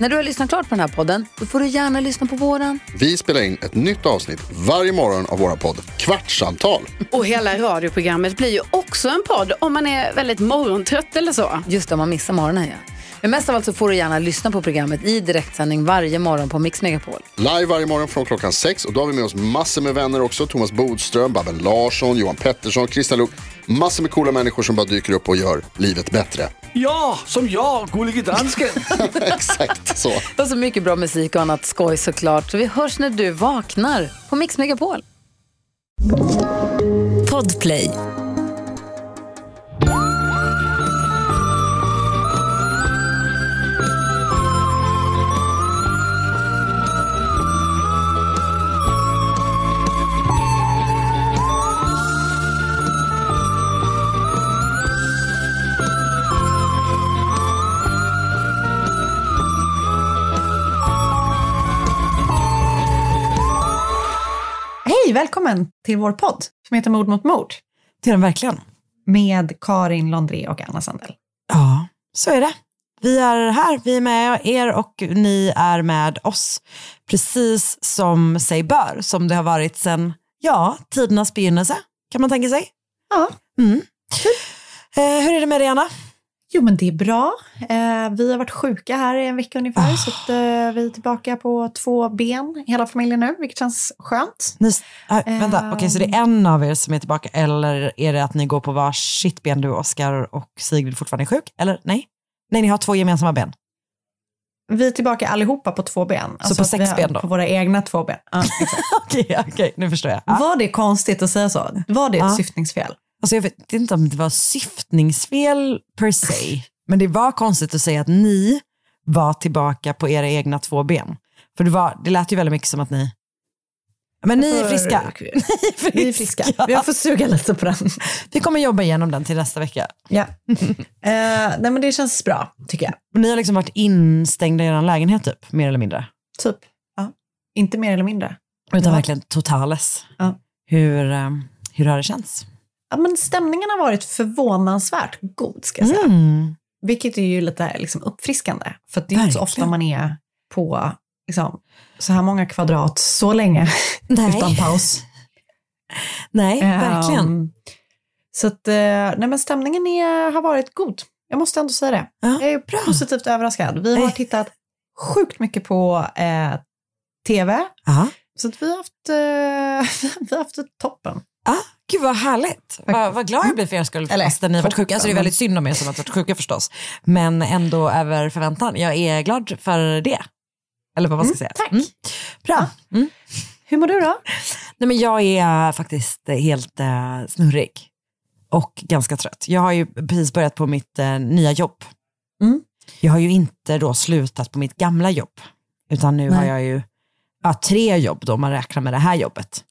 när du har lyssnat klart på den här podden, då får du gärna lyssna på våran. Vi spelar in ett nytt avsnitt varje morgon av våra podd Kvartsamtal. Och hela radioprogrammet blir ju också en podd om man är väldigt morgontrött eller så. Just det, om man missar morgonen ja. Men mest av allt så får du gärna lyssna på programmet i direktsändning varje morgon på Mix Megapol. Live varje morgon från klockan sex och då har vi med oss massor med vänner också. Thomas Bodström, Babben Larsson, Johan Pettersson, Christian Luuk. Massor med coola människor som bara dyker upp och gör livet bättre. Ja, som jag, gullige dansken. Exakt så. Och så mycket bra musik och annat skoj såklart. Så vi hörs när du vaknar på Mix Megapol. Podplay. Hej, välkommen till vår podd som heter Mord mot mord. Det är den verkligen. Med Karin Londré och Anna Sandell. Ja, så är det. Vi är här, vi är med er och ni är med oss. Precis som sig bör, som det har varit sedan, ja, tidernas begynnelse, kan man tänka sig. Ja. Mm. Eh, hur är det med dig, Anna? Jo, men det är bra. Eh, vi har varit sjuka här i en vecka ungefär, Ah. så att, eh, vi är tillbaka på två ben, hela familjen nu, vilket känns skönt. Ni, äh, vänta, Ehm. okej, så det är en av er som är tillbaka, eller är det att ni går på varsitt ben, du, Oskar, och Sigrid fortfarande är sjuk? Eller nej? Nej, ni har två gemensamma ben. Vi är tillbaka allihopa på två ben. Alltså på sex ben då? På våra egna två ben. Ja, exakt. Okej, okej, nu förstår jag. Ja. Var det konstigt att säga så? Var det ett Ja. syftningsfel? Alltså jag vet inte om det var syftningsfel per se, men det var konstigt att säga att ni var tillbaka på era egna två ben. För det, var, det lät ju väldigt mycket som att ni... Men ni är friska. Vi är friska. Har fått suga lite på den. Vi kommer jobba igenom den till nästa vecka. Ja. eh, nej, men det känns bra, tycker jag. Ni har liksom varit instängda i er lägenhet typ, mer eller mindre. Typ. Ja. Inte mer eller mindre. Utan Ja. verkligen totales. Ja. Hur, eh, hur har det känts? Ja, men stämningen har varit förvånansvärt god, ska jag säga. Mm. Vilket är ju lite liksom, uppfriskande. För det är inte så ofta man är på liksom, så här många kvadrat så länge Nej. utan paus. Nej, verkligen. Ehm, så att, eh, nej, men stämningen är, har varit god. Jag måste ändå säga det. Ja, jag är bra. positivt överraskad. Vi har tittat sjukt mycket på eh, tv. Ja. Så att vi har haft, eh, vi har haft det toppen. Ah, gud vad härligt. Vad, vad glad jag blir för er skull Eller, fastän ni varit sjuka. Alltså det är väldigt synd om er som har varit sjuka förstås. Men ändå över förväntan. Jag är glad för det. Eller vad man ska säga. tack. Mm. Bra. Mm. Hur mår du då? Nej, men jag är faktiskt helt eh, snurrig. Och ganska trött. Jag har ju precis börjat på mitt eh, nya jobb. Mm. Jag har ju inte då slutat på mitt gamla jobb. Utan nu Nej. har jag ju ja, tre jobb då om man räknar med det här jobbet.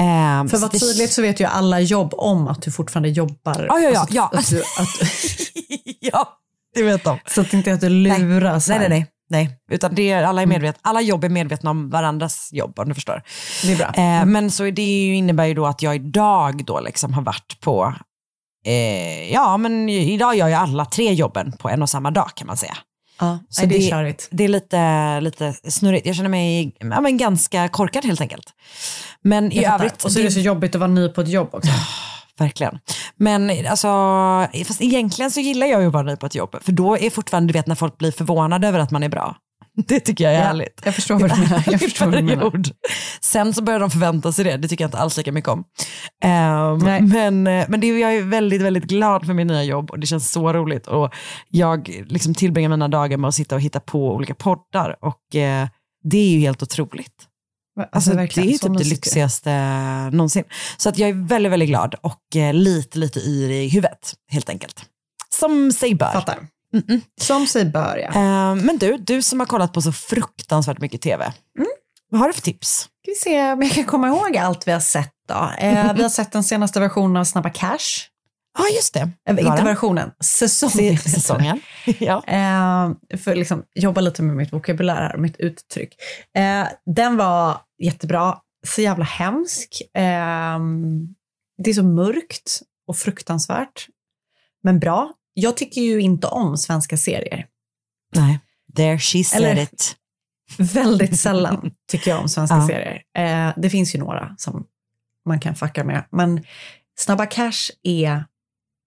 Ehm, För vad det- tydligt så vet ju alla jobb om att du fortfarande jobbar. Ja, ja, ja, Alltså, ja. Att du, att, ja, det vet de. så att det inte är att du luras. Nej, nej, nej. nej. Utan det är, alla, är medvet, alla jobb är medvetna om varandras jobb, om du förstår. Det är bra. Eh, men så det innebär ju då att jag idag då liksom har varit på, eh, ja men idag gör jag alla tre jobben på en och samma dag kan man säga. Ja, så nej, det är det- körigt. Det är lite, lite snurrigt. Jag känner mig ja, men ganska korkad helt enkelt. Men i övrigt, Och så är det så jobbigt att vara ny på ett jobb också. Verkligen. Men alltså, fast egentligen så gillar jag ju att vara ny på ett jobb. För då är fortfarande, du vet när folk blir förvånade över att man är bra. Det tycker jag är Ja, härligt. jag förstår vad du menar. Jag förstår vad du menar. Sen så börjar de förvänta sig det. Det tycker jag inte alls lika mycket om. Nej. men men det, jag är väldigt, väldigt glad för min nya jobb och det känns så roligt. Och jag liksom tillbringar mina dagar med att sitta och hitta på olika poddar och eh, det är ju helt otroligt. Alltså, det verkligen, är typ det lyxigaste någonsin. Så att jag är väldigt, väldigt glad och eh, lite, lite yr i huvudet helt enkelt. Som sig bör. Fattar. Som sig bör, ja. Eh, men du, du som har kollat på så fruktansvärt mycket tv. Mm. Vad har du för tips? Ska vi se om jag kan komma ihåg allt vi har sett då. Eh, vi har sett den senaste versionen av Snabba Cash. Ja, just det. Var inte versionen, säsongen. Säsongen. ja. Eh, för liksom jobba lite med mitt vokabulär här, mitt uttryck. Eh, den var jättebra, så jävla hemsk. Eh, det är så mörkt och fruktansvärt, men bra. Jag tycker ju inte om svenska serier. Nej, there she said Eller- it. Väldigt sällan tycker jag om svenska Ja. serier. Eh, det finns ju några som man kan fucka med, men Snabba Cash är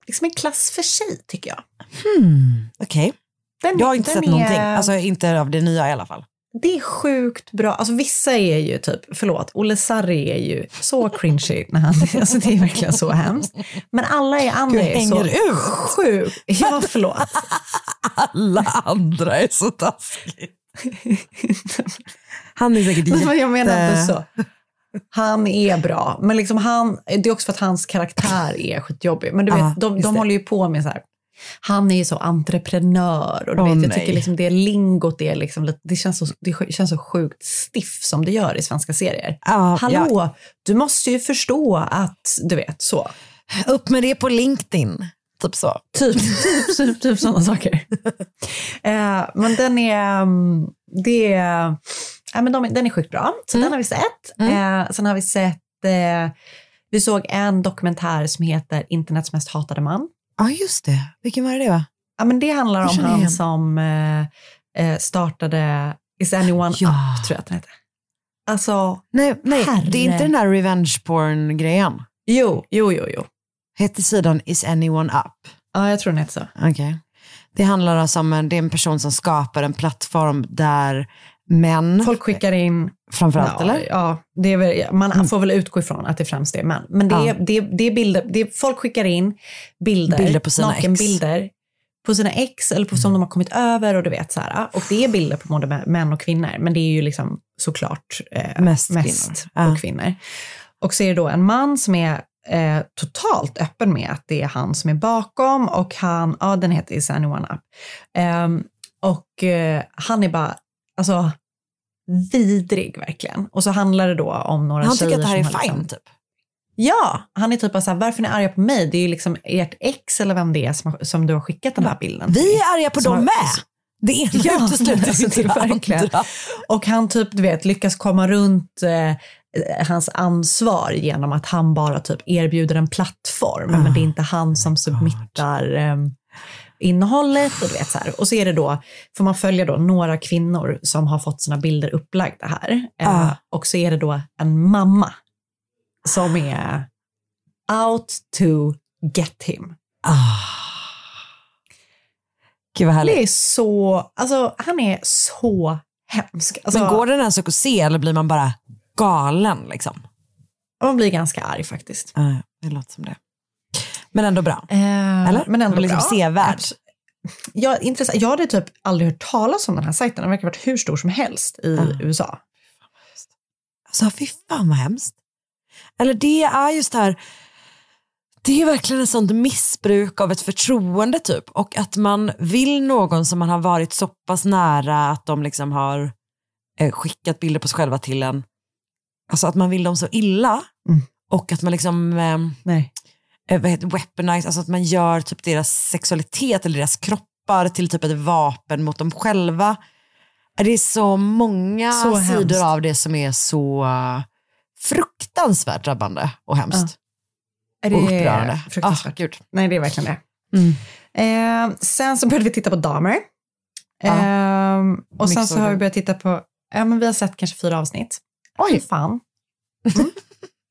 liksom en klass för sig, tycker jag. Hmm, Okej. Den, Jag har inte sett är- någonting. Alltså inte av det nya i alla fall. Det är sjukt bra. Alltså vissa är ju typ, förlåt, Olle Sarri är ju så cringy när han, alltså det är verkligen så hemskt. Men alla är andra Gud, är så ut. sjukt. Ja, förlåt. Alla andra är så taskiga. Han är säkert Men jätte... jag menar inte så. Han är bra, men liksom han, det är också för att hans karaktär är skitjobbig. Men du vet, Ja, de, de håller ju på med så här, han är ju så entreprenör och du Åh, vet, jag nej. tycker liksom det lingot är liksom lite, det känns, så, det känns så sjukt stiff som det gör i svenska serier. Ja, Hallå, ja. du måste ju förstå att, du vet, så. Upp med det på LinkedIn. Typ så. Typ, typ, typ, typ sådana saker. eh, men den är, mm, det är, ja, men de, den är sjukt bra. Så den har vi sett. Eh, sen har vi sett, eh, vi såg en dokumentär som heter Internets mest hatade man. Ja, just det. Vilken var det va? Ja, men det handlar om han igen. som eh, eh, startade Is anyone Ja. up, tror jag att den heter. Alltså, Nej, nej Herre. det är inte den här revenge porn-grejen. jo, jo, jo, jo. Heter sidan Is anyone up? Ja, jag tror den heter så. Okej. Det handlar alltså om en, det är en person som skapar en plattform där män, Folk skickar in framförallt ja, eller? Ja, det är väl, man får väl utgå ifrån att det främst är män. Men det, Ja. är, det, det är bilder, det är, folk skickar in bilder, Bilder på sina ex. nakenbilder på sina ex eller på som de har kommit över och du vet så här. Och det är bilder på både män och kvinnor, men det är ju liksom såklart eh, Mest mest kvinnor. på Ja. kvinnor. Och så är det då en man som är eh, totalt öppen med att det är han som är bakom och han, ja den heter Is anyone up. Ehm, och eh, han är bara, alltså vidrig verkligen. Och så handlar det då om några Han tjejer tycker att det här är fine liksom, typ. Ja, han är typ bara så här, varför är ni arga på mig? Det är ju liksom ert ex eller vem det är som, som du har skickat den här bilden Vi är arga på Som dem har- med. Det ena Ja, utesluter alltså, inte det verkligen. andra. Och han typ, du vet, lyckas komma runt eh, hans ansvar genom att han bara typ erbjuder en plattform. Men det är inte han som submittar eh, innehållet och du vet så här. Och så är det då, får man följa då några kvinnor som har fått sina bilder upplagda här. Ah. Och så är det då en mamma som är out to get him. Ah. Gud vad härligt. Det är så, alltså han är så hemsk. Alltså, Men går den ens att se eller blir man bara galen liksom? Man blir ganska arg faktiskt. Ja, det låter som det. Men ändå bra. Eh, Eller? Men ändå Liksom bra. sevärd. Ja, intressant. Jag hade typ aldrig hört talas om den här sajten. Den verkar ha varit hur stor som helst i Ah. USA. Alltså fy fan vad hemskt. Eller det är just det här, det är verkligen ett sånt missbruk av ett förtroende typ. Och att man vill någon som man har varit så pass nära att de liksom har eh, skickat bilder på sig själva till en. Alltså att man vill dem så illa. Mm. Och att man liksom, eh, Nej. Eh, vad heter det, weaponize, alltså att man gör typ deras sexualitet eller deras kroppar till typ ett vapen mot dem själva. Det är så många Så sidor hemskt. av det som är så uh, fruktansvärt drabbande och hemskt. Är Och upprörande. Fruktansvärt. Ah, gud. Nej, det är verkligen det. Mm. Eh, sen så började vi titta på Dahmer. Ja. Eh, och sen så har vi börjat titta på, ja men vi har sett kanske fyra avsnitt. Oj, fan.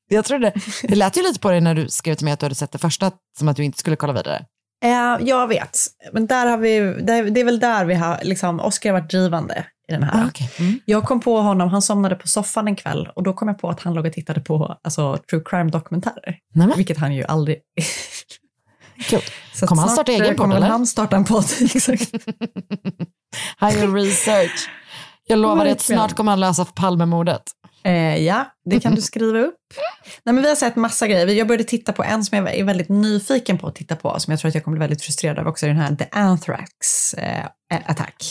Jag tror det. Det lät ju lite på dig när du skrev till mig att du hade sett det första, som att du inte skulle kolla vidare. Eh, jag vet, men där har vi, där, det är väl där vi har, liksom, Oscar har varit drivande i den här. Ah, okej. Mm. Jag kom på honom, han somnade på soffan en kväll och då kom jag på att han låg och tittade på alltså, true crime-dokumentärer. Vilket han ju aldrig... Så att Kommer han starta egen eh, podd, eller? han starta en podd. Exakt. Higher research. Jag lovar dig att snart kommer han läsa Palmemordet. Eh, ja, det kan du skriva upp. Nej, men vi har sett massa grejer. Jag började titta på en som jag är väldigt nyfiken på att titta på, som jag tror att jag kommer bli väldigt frustrerad av också, den här The Anthrax eh.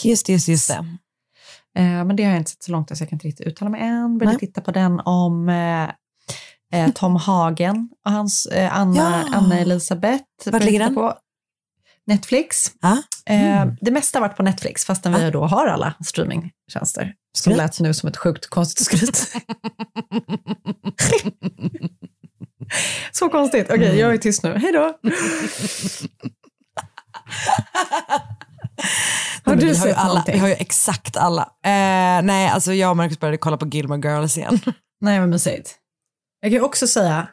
Just, just, just det. Eh, men det har jag inte sett så långt, så jag kan inte riktigt uttala mig än. Började Nej. titta på den om eh, eh, Tom Hagen och hans eh, Anna, Ja. Anna Elisabeth. Började ligger den? På Netflix. Ja. Eh, det mesta har varit på Netflix, fastän vi då har alla streamingtjänster. Som Skryt. lät nu som ett sjukt konstigt skryt. Så konstigt. Okej, jag är tyst nu. Hej då. Har du vi, har ju sett alla, någonting? vi har ju exakt alla. Eh, nej, alltså jag och Marcus började kolla på Gilmore Girls igen. Nej, men mysigt. Jag kan ju också säga,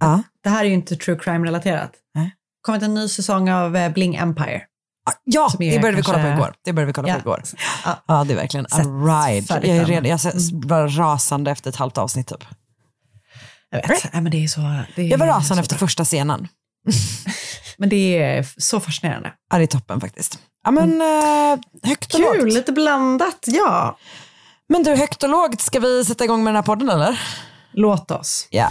Ja. det här är ju inte true crime-relaterat. Kommit en ny säsong av eh, Bling Empire. Ja, Som är det började vi kolla på kanske- igår. Det började vi kolla Ja. på igår. Ja. Ja, det är verkligen a ride. Jag är redan, jag är bara rasande efter ett halvt avsnitt typ. Jag vet. Nej, men det är så, det är Jag var rasande efter bra. första scenen. Men det är så fascinerande. Ja, det är toppen faktiskt. Ja, men eh, högt och Kul, lågt. lite blandat, ja. Men du, högt och lågt, ska vi sätta igång med den här podden eller? Låt oss. Ja.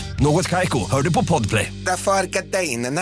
Något Kaiko, hör du på Podplay. Därför är gardinerna.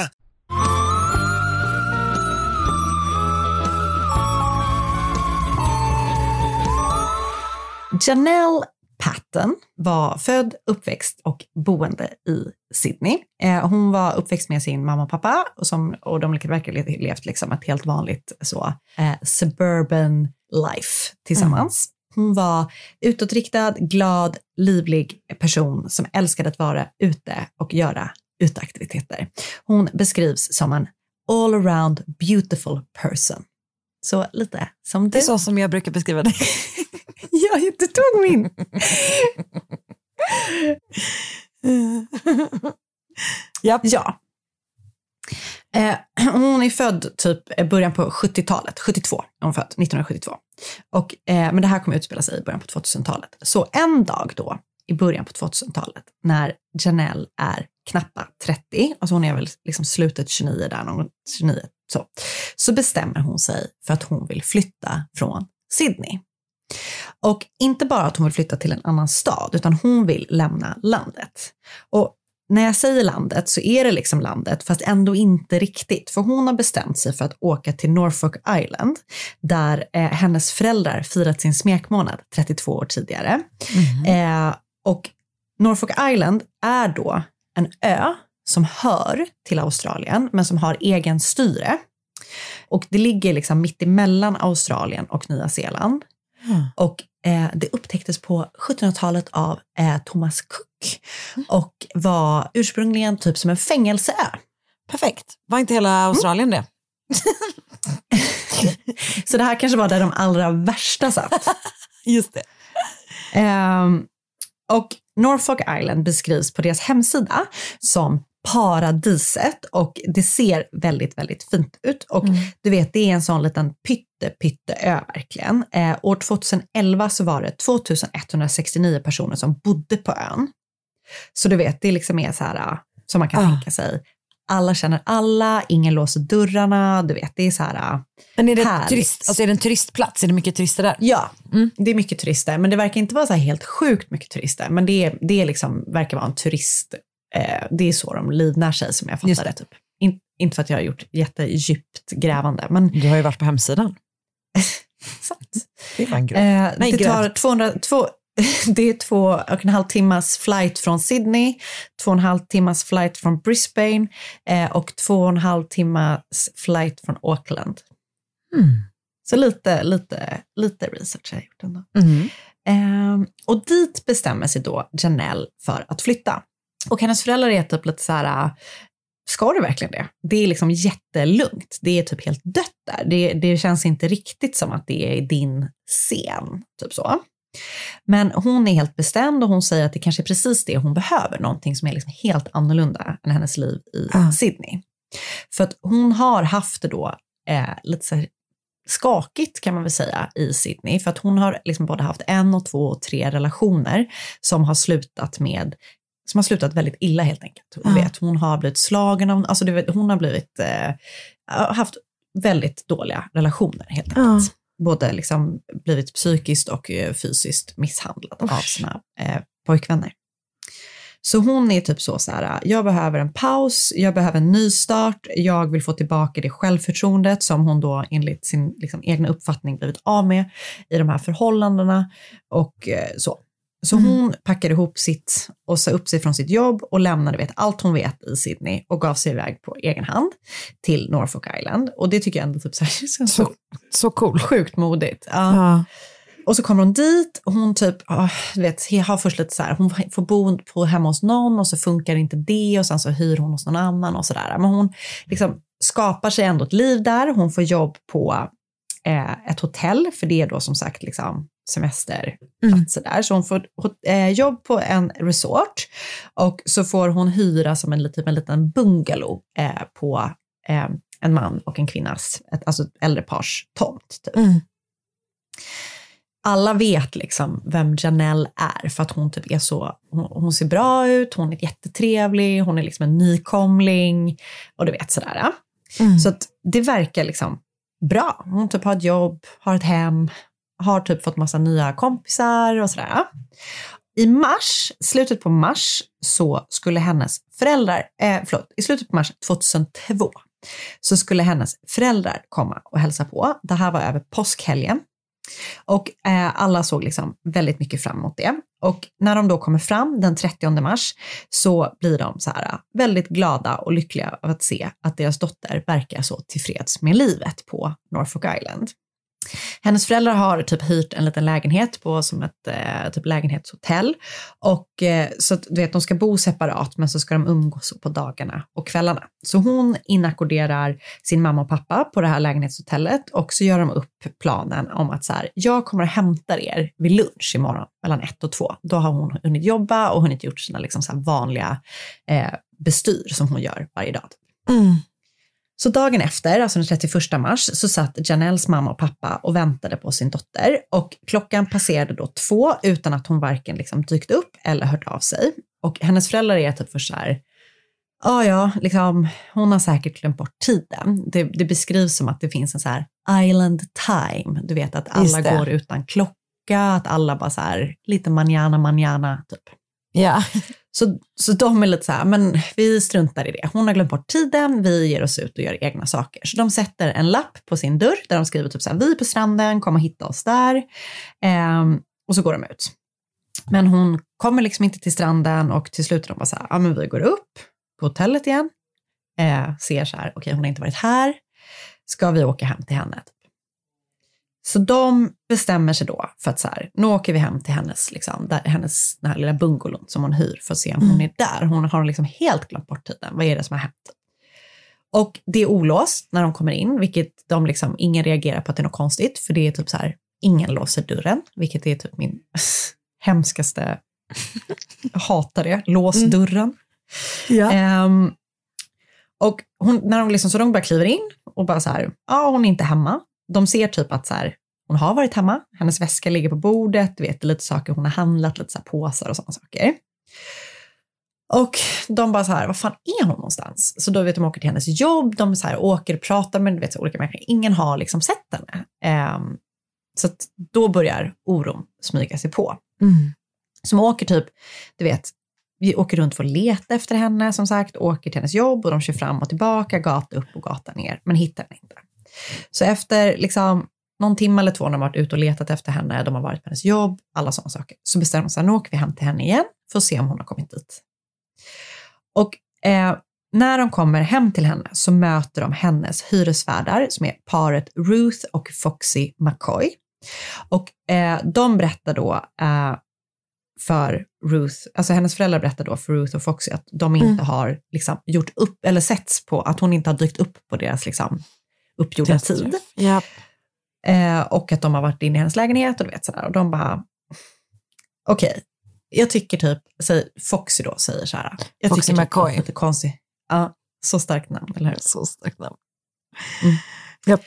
Janelle Patton var född, uppväxt och boende i Sydney. Eh, hon var uppväxt med sin mamma och pappa och, som, och de verkar ha levt liksom ett helt vanligt så, eh, suburban life tillsammans. Hon var utåtriktad, glad, livlig person som älskade att vara ute och göra uteaktiviteter. Hon beskrivs som en all around beautiful person. Så lite som du. Det är så som jag brukar beskriva dig. Ja, du tog min. Japp. Ja. Eh, hon är född typ eh, början på 70-talet, 72 är hon född, 1972. Och, eh, men det här kommer utspela sig i början på 2000-talet. Så en dag då, i början på 2000-talet, när Janelle är knappa 30, alltså hon är väl liksom slutet 29 där, någon 29, så, så bestämmer hon sig för att hon vill flytta från Sydney. Och inte bara att hon vill flytta till en annan stad, utan hon vill lämna landet. Och när jag säger landet så är det liksom landet, fast ändå inte riktigt. För hon har bestämt sig för att åka till Norfolk Island, där eh, hennes föräldrar firat sin smekmånad 32 år tidigare. Eh, och Norfolk Island är då en ö som hör till Australien, men som har egen styre. Och det ligger liksom mitt emellan Australien och Nya Zeeland. Och eh, det upptäcktes på 1700-talet av eh, Thomas Cook och var ursprungligen typ som en fängelseö. Perfekt. Var inte hela Australien det? Så det här kanske var där de allra värsta satt. Just det. Ehm, och Norfolk Island beskrivs på deras hemsida som paradiset och det ser väldigt, väldigt fint ut. Och du vet, det är en sån liten pytte, pytte ö verkligen. Eh, år 2011 så var det 2169 personer som bodde på ön. Så du vet, det liksom är så här äh, som man kan Ah. tänka sig. Alla känner alla, ingen låser dörrarna, du vet, det är så här äh, Men är det, härligt. turist, alltså är det en turistplats? Är det mycket turister där? Ja, det är mycket turister, men det verkar inte vara så helt sjukt mycket turister. Men det, är, det är liksom, verkar vara en turist, eh, det är så de livnär sig som jag Just fattar det. Typ. In, inte för att jag har gjort jättedjupt grävande, men Du har ju varit på hemsidan. sant. Det är fan grovt. Eh, Nej, det tar grövt. 200, två, det är två och en halv timmas flight från Sydney, två och en halv timmas flight från Brisbane eh, och två och en halv timmas flight från Auckland. Mm. Så lite, lite, lite research har jag gjort ändå. Mm. Ehm, och dit bestämmer sig då Janelle för att flytta. Och hennes föräldrar är typ lite så här, ska du verkligen det? Det är liksom jättelugnt. Det är typ helt dött där. Det, det känns inte riktigt som att det är din scen, typ så. Men hon är helt bestämd och hon säger att det kanske är precis det hon behöver, någonting som är liksom helt annorlunda än hennes liv i Ah. Sydney. För att hon har haft det då eh, lite så här skakigt kan man väl säga i Sydney, för att hon har liksom både haft en och två och tre relationer som har slutat med som har slutat väldigt illa helt enkelt. Du Ja. vet, hon har blivit slagen av, alltså vet, hon har blivit, eh, haft väldigt dåliga relationer helt enkelt. Både liksom blivit psykiskt och eh, fysiskt misshandlad av sina eh, pojkvänner. Så hon är typ så, så här, jag behöver en paus, jag behöver en nystart, jag vill få tillbaka det självförtroendet som hon då enligt sin liksom, egna uppfattning blivit av med i de här förhållandena och eh, så. Så hon packade ihop sitt och sa upp sig från sitt jobb och lämnade vet, allt hon vet i Sydney och gav sig iväg på egen hand till Norfolk Island. Och det tycker jag ändå typ så här, känns så, så cool. sjukt modigt. Ja. Och så kommer hon dit och hon typ, du vet, har först lite så här, hon får bo på hemma hos någon och så funkar inte det och sen så hyr hon hos någon annan och sådär. Men hon liksom skapar sig ändå ett liv där. Hon får jobb på eh, ett hotell, för det är då som sagt liksom semesterplatser där. Så hon får eh, jobb på en resort och så får hon hyra som en, typ en liten bungalow eh, på eh, en man och en kvinnas, ett, alltså ett äldre pars tomt. Typ. Alla vet liksom vem Janelle är för att hon typ är så, hon, hon ser bra ut, hon är jättetrevlig, hon är liksom en nykomling och du vet sådär. Så att det verkar liksom bra. Hon typ har ett jobb, har ett hem, har typ fått massa nya kompisar och sådär. I mars, slutet på mars, så skulle hennes föräldrar, eh, förlåt, i slutet på mars 2002 så skulle hennes föräldrar komma och hälsa på. Det här var över påskhelgen. Och eh, alla såg liksom väldigt mycket fram emot det. Och när de då kommer fram den 30 mars så blir de så här eh, väldigt glada och lyckliga av att se att deras dotter verkar så tillfreds med livet på Norfolk Island. Hennes föräldrar har typ hyrt en liten lägenhet på som ett eh, typ lägenhetshotell. Och eh, så att du vet, de ska bo separat men så ska de umgås på dagarna och kvällarna. Så hon inackorderar sin mamma och pappa på det här lägenhetshotellet och så gör de upp planen om att så här, jag kommer att hämta er vid lunch imorgon mellan ett och två. Då har hon hunnit jobba och hunnit gjort sina liksom så här vanliga eh, bestyr som hon gör varje dag. Mm. Så dagen efter, alltså den 31 mars, så satt Janelles mamma och pappa och väntade på sin dotter och klockan passerade då två utan att hon varken liksom dykt upp eller hört av sig. Och hennes föräldrar är typ för så här, ja ja, liksom, hon har säkert glömt bort tiden. Det, det beskrivs som att det finns en så här island time, du vet att alla går utan klocka, att alla bara så här, lite manjana manjana typ. Ja. Så, så de är lite så här, men vi struntar i det. Hon har glömt bort tiden, vi ger oss ut och gör egna saker. Så de sätter en lapp på sin dörr där de skriver typ så här, vi är på stranden, kom och hitta oss där. Ehm, och så går de ut. Men hon kommer liksom inte till stranden och till slut är de bara så här, ja men vi går upp på hotellet igen. Eh, ser så här, okej hon har inte varit här. Ska vi åka hem till henne? Så de bestämmer sig då för att så här, nu åker vi hem till hennes, liksom, där, hennes den här lilla bungalow som hon hyr för att se om hon är där. Hon har liksom helt glömt bort tiden. Vad är det som har hänt? Och det är olåst när de kommer in, vilket de liksom, ingen reagerar på att det är något konstigt, för det är typ så här, ingen låser dörren, vilket är typ min hemskaste, jag hatar det, lås dörren. Ja. Ehm, och hon, när de liksom, så de bara kliver in och bara så här, ja hon är inte hemma. De ser typ att så här, hon har varit hemma, hennes väska ligger på bordet, du vet lite saker hon har handlat, lite så här påsar och sådana saker. Och de bara så här, vad fan är hon någonstans? Så då vet de åker till hennes jobb, de så här, åker och pratar med vet, så olika människor. Ingen har liksom sett henne. Ehm, så att då börjar oron smyga sig på. Mm. Som åker typ, du vet, vi åker runt för att leta efter henne som sagt, åker till hennes jobb och de kör fram och tillbaka, gata upp och gata ner, men hittar henne inte. Så efter liksom någon timme eller två när de har varit ute och letat efter henne, de har varit på hennes jobb, alla sådana saker, så bestämmer de sig, nu åker vi hem till henne igen för att se om hon har kommit dit. Och eh, när de kommer hem till henne så möter de hennes hyresvärdar som är paret Ruth och Foxy McCoy. Och eh, de berättar då eh, för Ruth, alltså hennes föräldrar berättar då för Ruth och Foxy att de inte Mm. har liksom gjort upp, eller setts på, att hon inte har dykt upp på deras liksom uppgjorda Dödsträff. tid. Ja. Eh, och att de har varit inne i hennes lägenhet och du vet sådär. Och de bara, okej, jag tycker typ, säg, Foxy då säger så här. Jag Foxy tycker typ McCoy. är lite konstigt. Ja, så starkt namn, eller hur? Så starkt namn. Mm. Japp.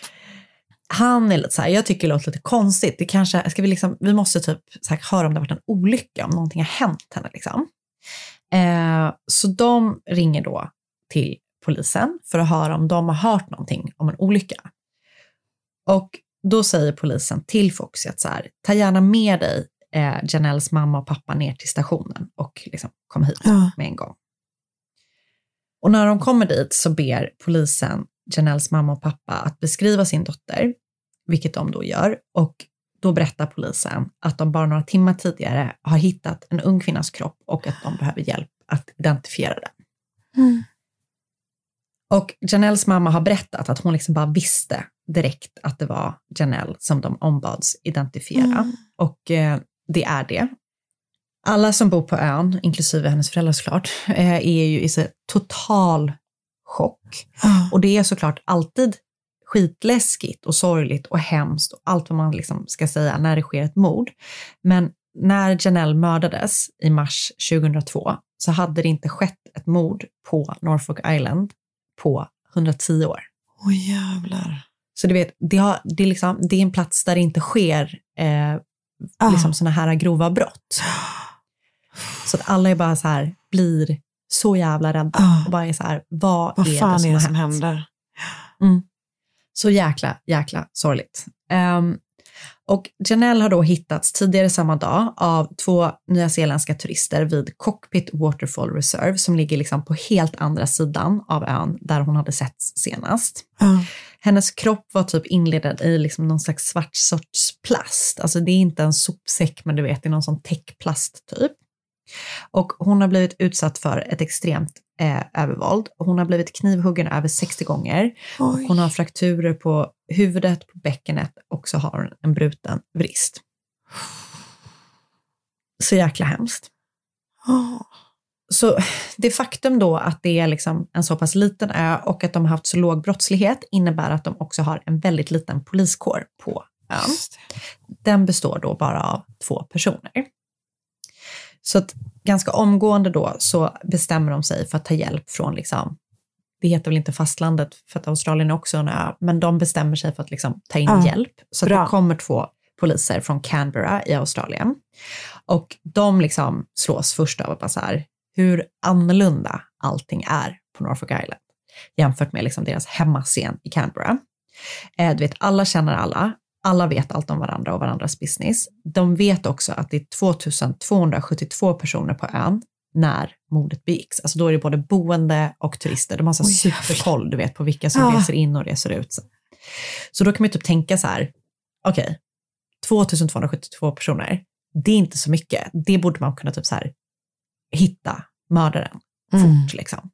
Han är lite så här, jag tycker det låter lite konstigt. Det kanske, ska vi, liksom, vi måste typ så här, höra om det har varit en olycka, om någonting har hänt henne. Liksom. Eh, så de ringer då till polisen för att höra om de har hört någonting om en olycka. Och då säger polisen till Foxy att så här, ta gärna med dig eh, Janelles mamma och pappa ner till stationen och liksom kom hit Ja. med en gång. Och när de kommer dit så ber polisen Janelles mamma och pappa att beskriva sin dotter, vilket de då gör. Och då berättar polisen att de bara några timmar tidigare har hittat en ung kvinnas kropp och att de behöver hjälp att identifiera den. Mm. Och Janelles mamma har berättat att hon liksom bara visste direkt att det var Janelle som de ombads identifiera. Mm. Och eh, det är det. Alla som bor på ön, inklusive hennes föräldrar såklart, eh, är ju i så total chock. Ja. Och det är såklart alltid skitläskigt och sorgligt och hemskt och allt vad man liksom ska säga när det sker ett mord. Men när Janelle mördades i mars 2002 så hade det inte skett ett mord på Norfolk Island på 110 år. Oj jävlar. Så du vet, det, har, det, är liksom, det är en plats där det inte sker eh, Ah. liksom sådana här grova brott. Så att alla är bara så här, blir så jävla rädda Ah. och bara är så här, vad, Vad är fan det som är det som händer? Så jäkla, jäkla sorgligt. Ehm, och Janelle har då hittats tidigare samma dag av två nyzeeländska turister vid Cockpit Waterfall Reserve som ligger liksom på helt andra sidan av ön där hon hade setts senast. Ja. Hennes kropp var typ inlindad i liksom någon slags svart sorts plast. Alltså det är inte en sopsäck men du vet, det är någon sån täckplast typ. Och hon har blivit utsatt för ett extremt eh, övervåld. Hon har blivit knivhuggen över 60 gånger. Hon har frakturer på huvudet, på bäckenet och så har hon en bruten vrist. Så jäkla hemskt. Åh. Så det faktum då att det är liksom en så pass liten ö och att de har haft så låg brottslighet innebär att de också har en väldigt liten poliskår på ön. Den består då bara av två personer. Så att ganska omgående då så bestämmer de sig för att ta hjälp från, liksom, det heter väl inte fastlandet för att Australien är också en ö, men de bestämmer sig för att liksom ta in Ja, hjälp. Så det kommer två poliser från Canberra i Australien. Och de liksom slås först av att bara så här, hur annorlunda allting är på Norfolk Island jämfört med liksom deras hemmascen i Canberra. Eh, du vet, alla känner alla, alla vet allt om varandra och varandras business. De vet också att det är 2272 personer på ön när mordet begicks. Alltså då är det både boende och turister. De har så superkoll du vet, på vilka som Ja. reser in och reser ut. Så då kan man ju typ tänka så här, okej, 2272 personer, det är inte så mycket. Det borde man kunna typ så här hitta mördaren Mm. fort liksom.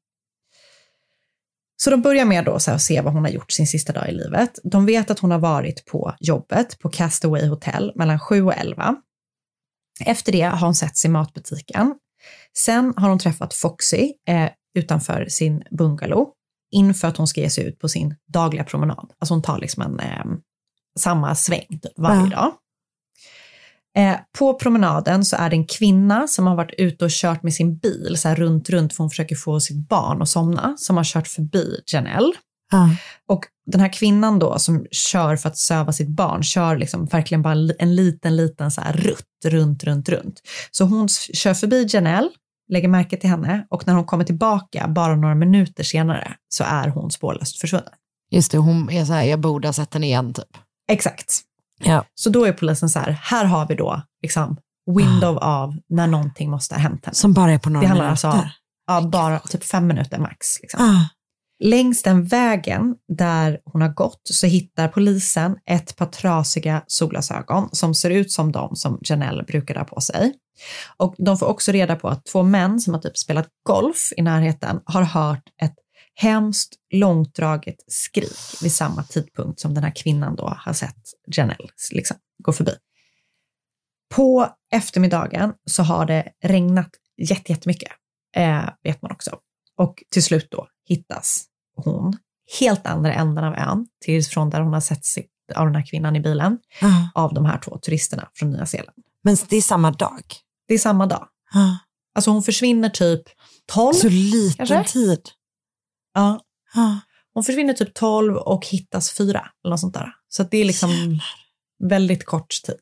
Så de börjar med då att se vad hon har gjort sin sista dag i livet. De vet att hon har varit på jobbet på Castaway Hotel mellan 7 och 11. Efter det har hon setts i matbutiken. Sen har hon träffat Foxy eh, utanför sin bungalow inför att hon ska ge sig ut på sin dagliga promenad. Alltså hon tar liksom en eh, samma sväng typ, varje Ja. dag. Eh, på promenaden så är det en kvinna som har varit ute och kört med sin bil så här runt, runt för hon försöker få sitt barn att somna, som har kört förbi Janelle. Ja. Och den här kvinnan då som kör för att söva sitt barn, kör liksom verkligen bara en liten, liten så här rutt, runt, runt, runt. Så hon kör förbi Janelle, lägger märke till henne och när hon kommer tillbaka, bara några minuter senare, så är hon spårlöst försvunnen. Just det, hon är så här, jag borde ha sett henne igen typ. Exakt. Ja. Så då är polisen så här, här har vi då liksom window av när någonting måste ha hänt henne. Som bara är på några Det handlar minuter. alltså ja, bara typ fem minuter max. Liksom. Ah. Längs den vägen där hon har gått så hittar polisen ett par trasiga solglasögon som ser ut som de som Janelle brukade ha på sig. Och de får också reda på att två män som har typ spelat golf i närheten har hört ett hemskt långdraget skrik vid samma tidpunkt som den här kvinnan då har sett Janelle liksom, gå förbi. På eftermiddagen så har det regnat jätte- jättemycket, eh, vet man också. Och till slut då hittas hon helt andra änden av ön, till från där hon har sett sitt, av den här kvinnan i bilen, Ja. av de här två turisterna från Nya Zeeland. Men det är samma dag. Det är samma dag. Ja. Alltså hon försvinner typ 12. Så liten kanske? tid. Ja. Hon försvinner typ 12 och hittas fyra eller något sånt där. Så det är liksom väldigt kort tid.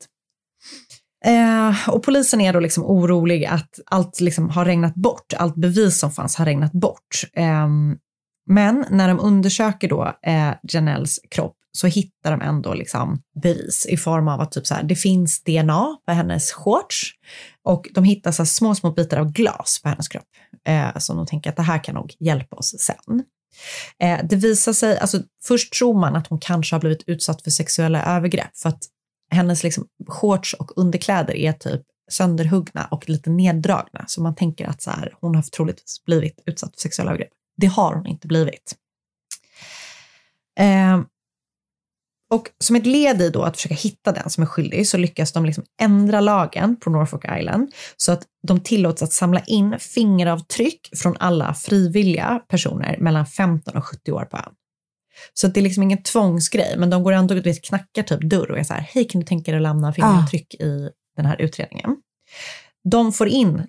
Eh, och polisen är då liksom orolig att allt liksom har regnat bort, allt bevis som fanns har regnat bort. Ehm, men när de undersöker då eh, Janelles kropp så hittar de ändå liksom bevis i form av att typ så här, det finns DNA på hennes shorts och de hittar så här små, små bitar av glas på hennes kropp. Eh, som de tänker att det här kan nog hjälpa oss sen. Eh, det visar sig, alltså först tror man att hon kanske har blivit utsatt för sexuella övergrepp för att hennes liksom shorts och underkläder är typ sönderhuggna och lite neddragna. Så man tänker att så här, hon har troligtvis blivit utsatt för sexuella övergrepp. Det har hon inte blivit. Eh, och som ett led i då att försöka hitta den som är skyldig så lyckas de liksom ändra lagen på Norfolk Island så att de tillåts att samla in fingeravtryck från alla frivilliga personer mellan 15 och 70 år på ön. Så det är liksom ingen tvångsgrej, men de går ändå du vet, knackar typ dörr och är så här, hej kan du tänka dig att lämna fingeravtryck i den här utredningen? De får in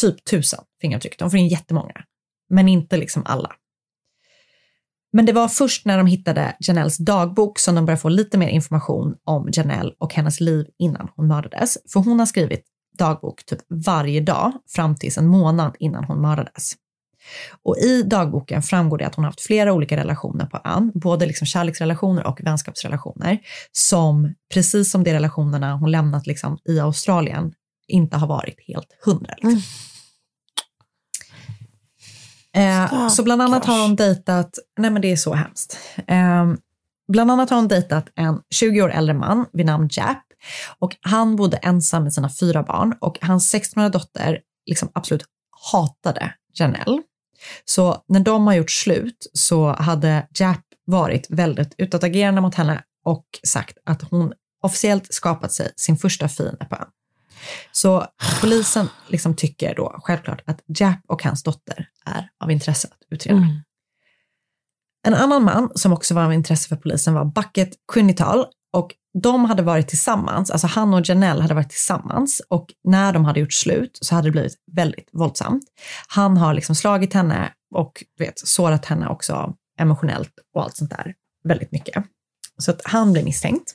typ tusen fingeravtryck, de får in jättemånga, men inte liksom alla. Men det var först när de hittade Janelles dagbok som de började få lite mer information om Janelle och hennes liv innan hon mördades. För hon har skrivit dagbok typ varje dag fram tills en månad innan hon mördades. Och i dagboken framgår det att hon har haft flera olika relationer på ön, både liksom kärleksrelationer och vänskapsrelationer, som precis som de relationerna hon lämnat liksom i Australien inte har varit helt hundra. Liksom. Mm. Eh, så bland annat har hon dejtat, nej men det är så hemskt. Eh, bland annat har hon dejtat en 20 år äldre man vid namn Jap och han bodde ensam med sina fyra barn och hans 16-åriga dotter liksom absolut hatade Janelle. Så när de har gjort slut så hade Jap varit väldigt utåtagerande mot henne och sagt att hon officiellt skapat sig sin första fiende på ön. Så polisen liksom tycker då självklart att Jap och hans dotter är av intresse att utreda. Mm. En annan man som också var av intresse för polisen var Bucket Quinnital och de hade varit tillsammans, alltså han och Janelle hade varit tillsammans och när de hade gjort slut så hade det blivit väldigt våldsamt. Han har liksom slagit henne och vet, sårat henne också emotionellt och allt sånt där väldigt mycket. Så att han blir misstänkt.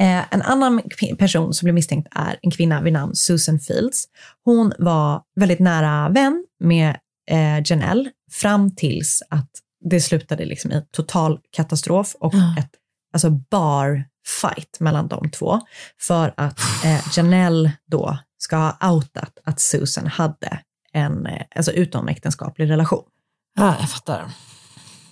Eh, en annan person som blir misstänkt är en kvinna vid namn Susan Fields. Hon var väldigt nära vän med eh, Janelle fram tills att det slutade liksom i total katastrof och ett alltså bar fight mellan de två för att eh, Janelle då ska ha outat att Susan hade en alltså utomäktenskaplig relation. Ja, jag fattar.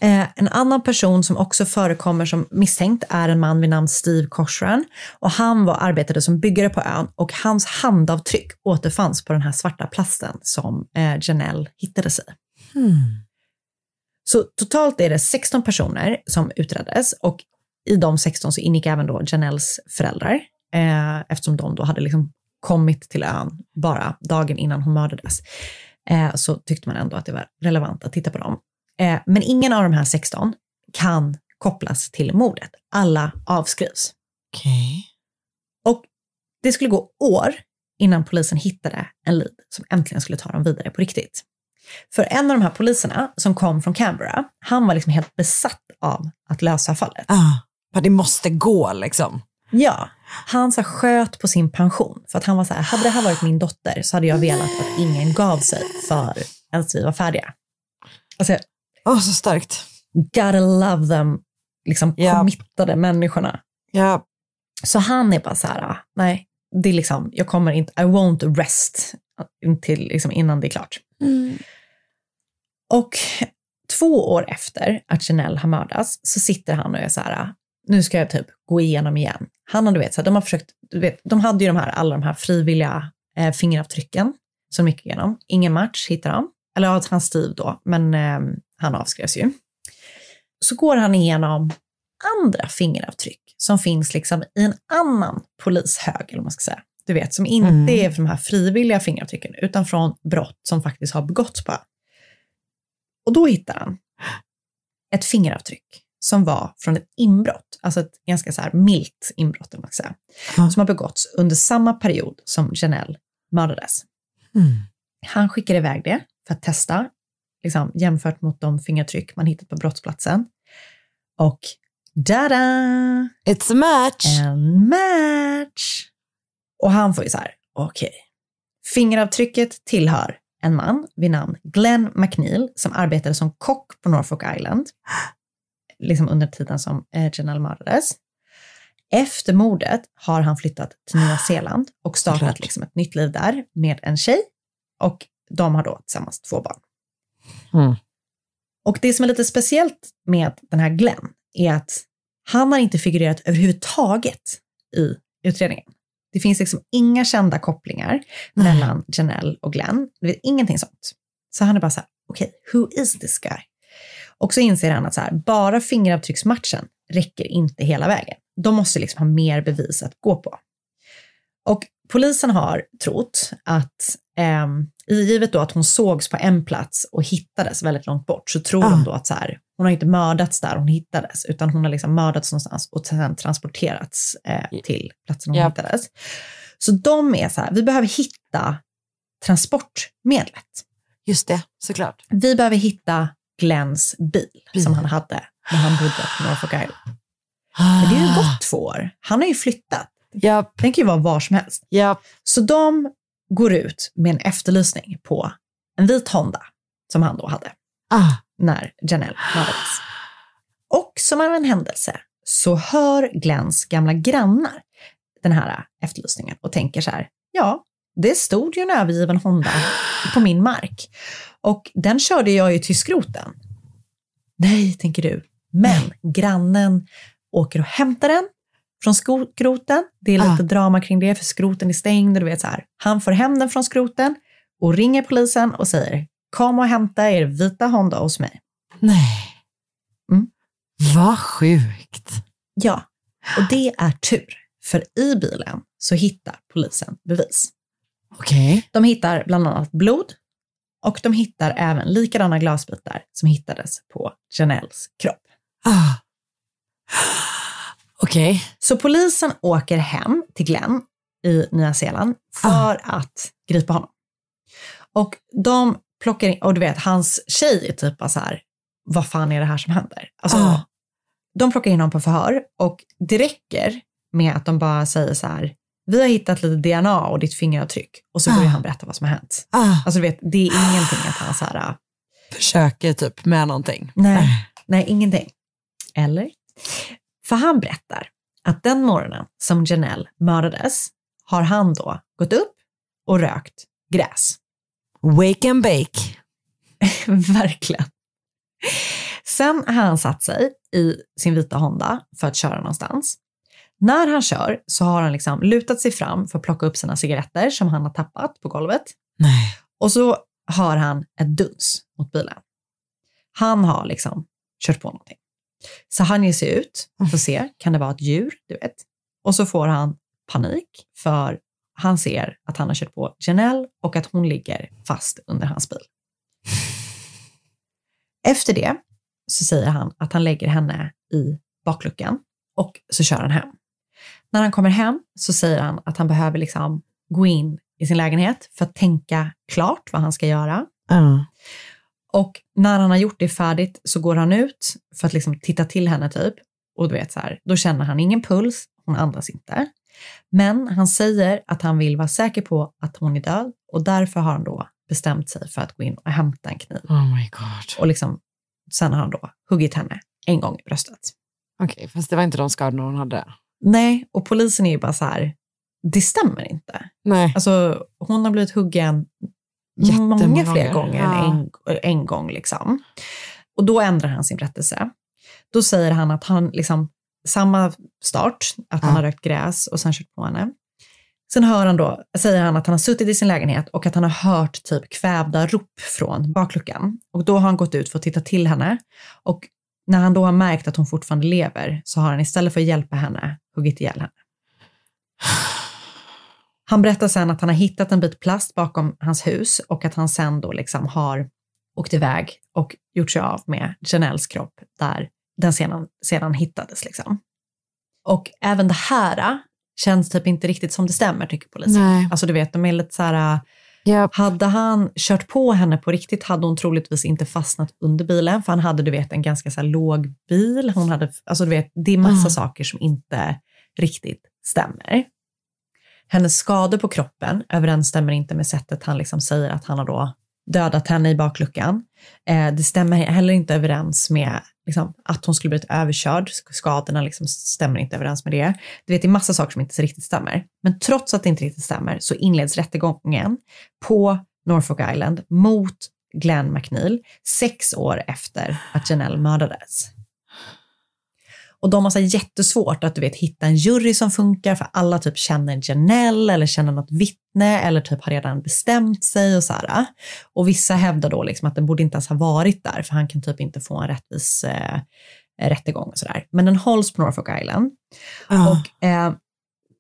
Eh, en annan person som också förekommer som misstänkt är en man vid namn Steve Cochran och han var arbetade som byggare på ön och hans handavtryck återfanns på den här svarta plasten som eh, Janelle hittades i. Så totalt är det 16 personer som utreddes och i de 16 så ingick även då Janelles föräldrar eh, eftersom de då hade liksom kommit till ön bara dagen innan hon mördades. Eh, så tyckte man ändå att det var relevant att titta på dem. Eh, men ingen av de här 16 kan kopplas till mordet. Alla avskrivs. Okej. Och det skulle gå år innan polisen hittade en lead som äntligen skulle ta dem vidare på riktigt. För en av de här poliserna som kom från Canberra, han var liksom helt besatt av att lösa fallet. Ah, det måste gå liksom. Ja, han så sköt på sin pension för att han var så här, hade det här varit min dotter så hade jag velat att ingen gav sig för ens vi var färdiga. Alltså, Åh, så starkt. gotta love them, liksom Ja. committade människorna. Ja, Så han är bara så här, ah, nej, det är liksom, jag kommer inte, I won't rest till, liksom, innan det är klart. Och två år efter att Janelle har mördats så sitter han och är så här, nu ska jag typ gå igenom igen. Han har, du vet, så här, de har försökt, du vet, de hade ju de här, alla de här frivilliga eh, fingeravtrycken som gick igenom. Ingen match hittar de. Eller ja, hans Steve då, men eh, han avskrevs ju. Så går han igenom andra fingeravtryck som finns liksom i en annan polishög, eller vad man ska säga. Du vet, som inte Mm. är från de här frivilliga fingeravtrycken, utan från brott som faktiskt har begåtts på. Och då hittar han ett fingeravtryck som var från ett inbrott, alltså ett ganska så här milt inbrott, man ska säga, Ja. som har begåtts under samma period som Janelle mördades. Mm. Han skickar iväg det för att testa, liksom, jämfört mot de fingeravtryck man hittat på brottsplatsen. Och da-da! It's a match. En match! Och han får ju så här, okej. Fingeravtrycket tillhör en man vid namn Glenn McNeil som arbetade som kock på Norfolk Island, liksom under tiden som eh, Janelle mördades. Efter mordet har han flyttat till Nya Zeeland och startat liksom ett nytt liv där med en tjej och de har då tillsammans två barn. Mm. Och det som är lite speciellt med den här Glenn är att han har inte figurerat överhuvudtaget i utredningen. Det finns liksom inga kända kopplingar mellan Janelle och Glenn. Det vet ingenting sånt. Så han är bara så här, okej, who is this guy? Och så inser han att så här, bara fingeravtrycksmatchen räcker inte hela vägen. De måste liksom ha mer bevis att gå på. Och polisen har trott att, ehm, i givet då att hon sågs på en plats och hittades väldigt långt bort, så tror Ah. de då att så här, hon har inte mördats där hon hittades, utan hon har liksom mördats någonstans och sen transporterats eh, till platsen hon Japp. hittades. Så de är så här, vi behöver hitta transportmedlet. Just det, såklart. Vi behöver hitta Glenns bil, Bil. som han hade när han bodde på Norfolk Island. Men det har ju gått två år. Han har ju flyttat. Japp, Den kan ju vara var som helst. japp. Så de går ut med en efterlysning på en vit Honda som han då hade Ah. när Janelle mördades. Och som av en händelse så hör Glenns gamla grannar den här efterlysningen och tänker så här, ja, det stod ju en övergiven Honda på min mark och den körde jag ju till skroten. Nej, tänker du, men grannen åker och hämtar den från skroten. Det är lite Ah. drama kring det, för skroten är stängd och du vet så här. Han får hem den från skroten och ringer polisen och säger, kom och hämta er vita Honda hos mig. Nej. Mm. Vad sjukt. Ja, och det är tur, för i bilen så hittar polisen bevis. Okej. De hittar bland annat blod och de hittar även likadana glasbitar som hittades på Janelles kropp. Ah. Okej. Så polisen åker hem till Glenn i Nya Zeeland för att gripa honom. Och de plockar in, och du vet, hans tjej är typ bara så här, vad fan är det här som händer? Alltså, Ah. De plockar in honom på förhör och det räcker med att de bara säger så här, vi har hittat lite DNA och ditt fingeravtryck. Och så börjar Ah. han berätta vad som har hänt. Ah. Alltså du vet, det är ingenting att han så här, Försöker typ med någonting. Nej, nej, ingenting. Eller? För han berättar att den morgonen som Janelle mördades har han då gått upp och rökt gräs. Wake and bake. Verkligen. Sen har han satt sig i sin vita Honda för att köra någonstans. När han kör så har han liksom lutat sig fram för att plocka upp sina cigaretter som han har tappat på golvet. Nej. Och så hör han ett duns mot bilen. Han har liksom kört på någonting. Så han ger sig ut för att se, kan det vara ett djur, du vet. Och så får han panik för han ser att han har kört på Janelle och att hon ligger fast under hans bil. Efter det så säger han att han lägger henne i bakluckan och så kör han hem. När han kommer hem så säger han att han behöver liksom gå in i sin lägenhet för att tänka klart vad han ska göra. Ah. Och när han har gjort det färdigt så går han ut för att liksom titta till henne typ. Och du vet så här, då känner han ingen puls, hon andas inte. Men han säger att han vill vara säker på att hon är död och därför har han då bestämt sig för att gå in och hämta en kniv. Oh my god. Och liksom, sen har han då huggit henne en gång i bröstet. Okej, fast det var inte de skadorna hon hade. Nej, och polisen är ju bara så här, det stämmer inte. Nej. Alltså hon har blivit huggen Jättemånga många fler gånger. Ja. än en, en gång liksom. Och då ändrar han sin berättelse. Då säger han att han liksom, samma start, att han Ja. har rökt gräs och sen kört på henne. Sen hör han då, säger han att han har suttit i sin lägenhet och att han har hört typ kvävda rop från bakluckan. Och då har han gått ut för att titta till henne. Och när han då har märkt att hon fortfarande lever så har han istället för att hjälpa henne huggit ihjäl henne. Han berättar sen att han har hittat en bit plast bakom hans hus och att han sen då liksom har åkt iväg och gjort sig av med Janelles kropp där den sedan, sedan hittades. Liksom. Och även det här känns typ inte riktigt som det stämmer tycker polisen. Nej. Alltså du vet, de är lite så här, hade han kört på henne på riktigt hade hon troligtvis inte fastnat under bilen för han hade du vet en ganska så låg bil. Hon hade, alltså du vet, det är massa Ah. saker som inte riktigt stämmer. Hennes skador på kroppen överensstämmer inte med sättet han liksom säger att han har då dödat henne i bakluckan. Eh, det stämmer heller inte överens med liksom, att hon skulle blivit överkörd. Skadorna liksom stämmer inte överens med det. Du vet, det är massa saker som inte så riktigt stämmer. Men trots att det inte riktigt stämmer så inleds rättegången på Norfolk Island mot Glenn McNeil sex år efter att Janelle mördades. Och de har så jättesvårt att du vet, hitta en jury som funkar för alla typ känner Janelle eller känner något vittne eller typ har redan bestämt sig och så här. Och vissa hävdar då liksom att den borde inte ens ha varit där för han kan typ inte få en rättvis eh, rättegång och sådär. Men den hålls på Norfolk Island. Och eh,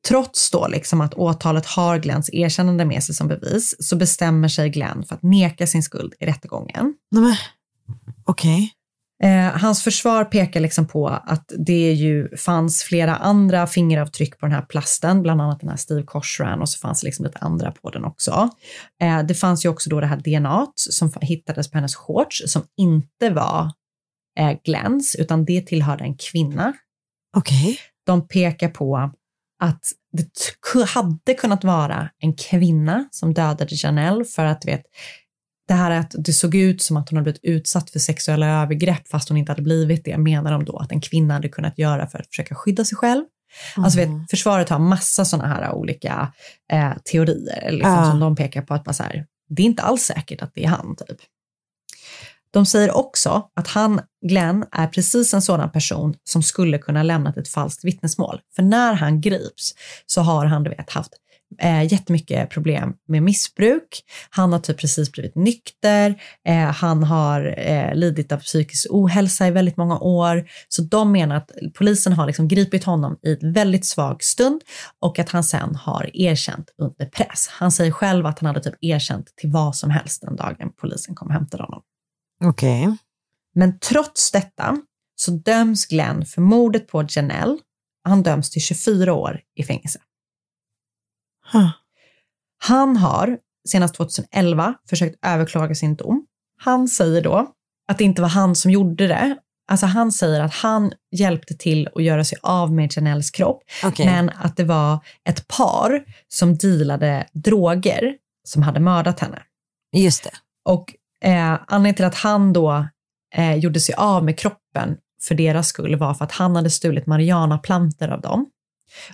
trots då liksom att åtalet har Glenns erkännande med sig som bevis så bestämmer sig Glenn för att neka sin skuld i rättegången. Okej. Eh, hans försvar pekar liksom på att det ju fanns flera andra fingeravtryck på den här plasten, bland annat den här Steve Cochran och så fanns det liksom lite andra på den också. Eh, det fanns ju också då det här DNA som hittades på hennes shorts som inte var eh, Glens utan det tillhörde en kvinna. Okej. De pekar på att det hade kunnat vara en kvinna som dödade Janelle för att du vet, det här att det såg ut som att hon hade blivit utsatt för sexuella övergrepp fast hon inte hade blivit det menar de då att en kvinna hade kunnat göra för att försöka skydda sig själv. Alltså Mm. vet, försvaret har massa sådana här olika eh, teorier liksom, Ja. som de pekar på att bara så här, det är inte alls säkert att det är han typ. De säger också att han, Glenn, är precis en sådan person som skulle kunna lämnat ett falskt vittnesmål. För när han grips så har han, du vet, haft eh, jättemycket problem med missbruk. Han har typ precis blivit nykter. Eh, han har eh, lidit av psykisk ohälsa i väldigt många år. Så de menar att polisen har liksom gripit honom i en väldigt svag stund och att han sen har erkänt under press. Han säger själv att han hade typ erkänt till vad som helst den dagen polisen kom och hämtade honom. Okej. Men trots detta så döms Glenn för mordet på Janelle. Han döms till 24 år i fängelse. Huh. Han har senast 2011 försökt överklaga sin dom. Han säger då att det inte var han som gjorde det. Alltså han säger att han hjälpte till att göra sig av med Janelles kropp, Okej. men att det var ett par som dealade droger som hade mördat henne. Just det. Och eh, anledningen till att han då eh, gjorde sig av med kroppen för deras skull var för att han hade stulit marijuanaplantor av dem.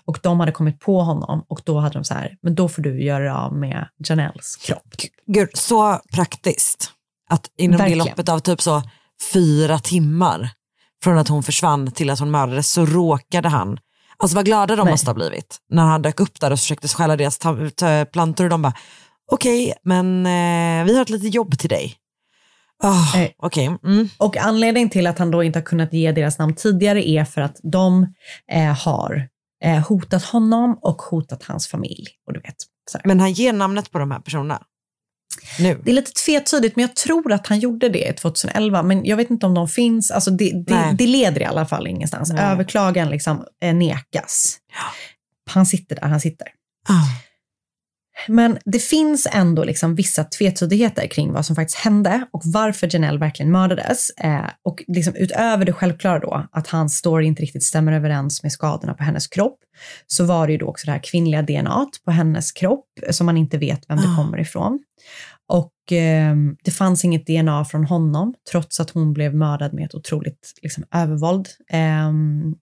Och de hade kommit på honom och då hade de så här, men då får du göra av med Janelles kropp. Gud, så praktiskt. Att inom Verkligen. det loppet av typ så fyra timmar från att hon försvann till att hon mördades så råkade han, alltså vad glada de Nej. måste ha blivit när han dök upp där och försökte stjäla deras plantor och de bara okej men eh, vi har ett litet jobb till dig. Oh, Nej. Okej, mm. Och anledningen till att han då inte har kunnat ge deras namn tidigare är för att de eh, har eh, hotat honom och hotat hans familj. Och du vet, så här. men han ger namnet på de här personerna. Nu. Det är lite tvetydigt, men jag tror att han gjorde det 2011. Men jag vet inte om de finns. Alltså det, det, det leder i alla fall ingenstans. Nej. Överklagan liksom eh, nekas. Han sitter där han sitter. Ah. Men det finns ändå liksom vissa tvetydigheter kring vad som faktiskt hände och varför Janelle verkligen mördades. Eh, och liksom utöver det självklara då, att hans story inte riktigt stämmer överens med skadorna på hennes kropp, så var det ju då också det här kvinnliga DNA på hennes kropp som man inte vet vem det Ah. kommer ifrån. Och ehm, det fanns inget DNA från honom, trots att hon blev mördad med ett otroligt liksom, övervåld. Ehm,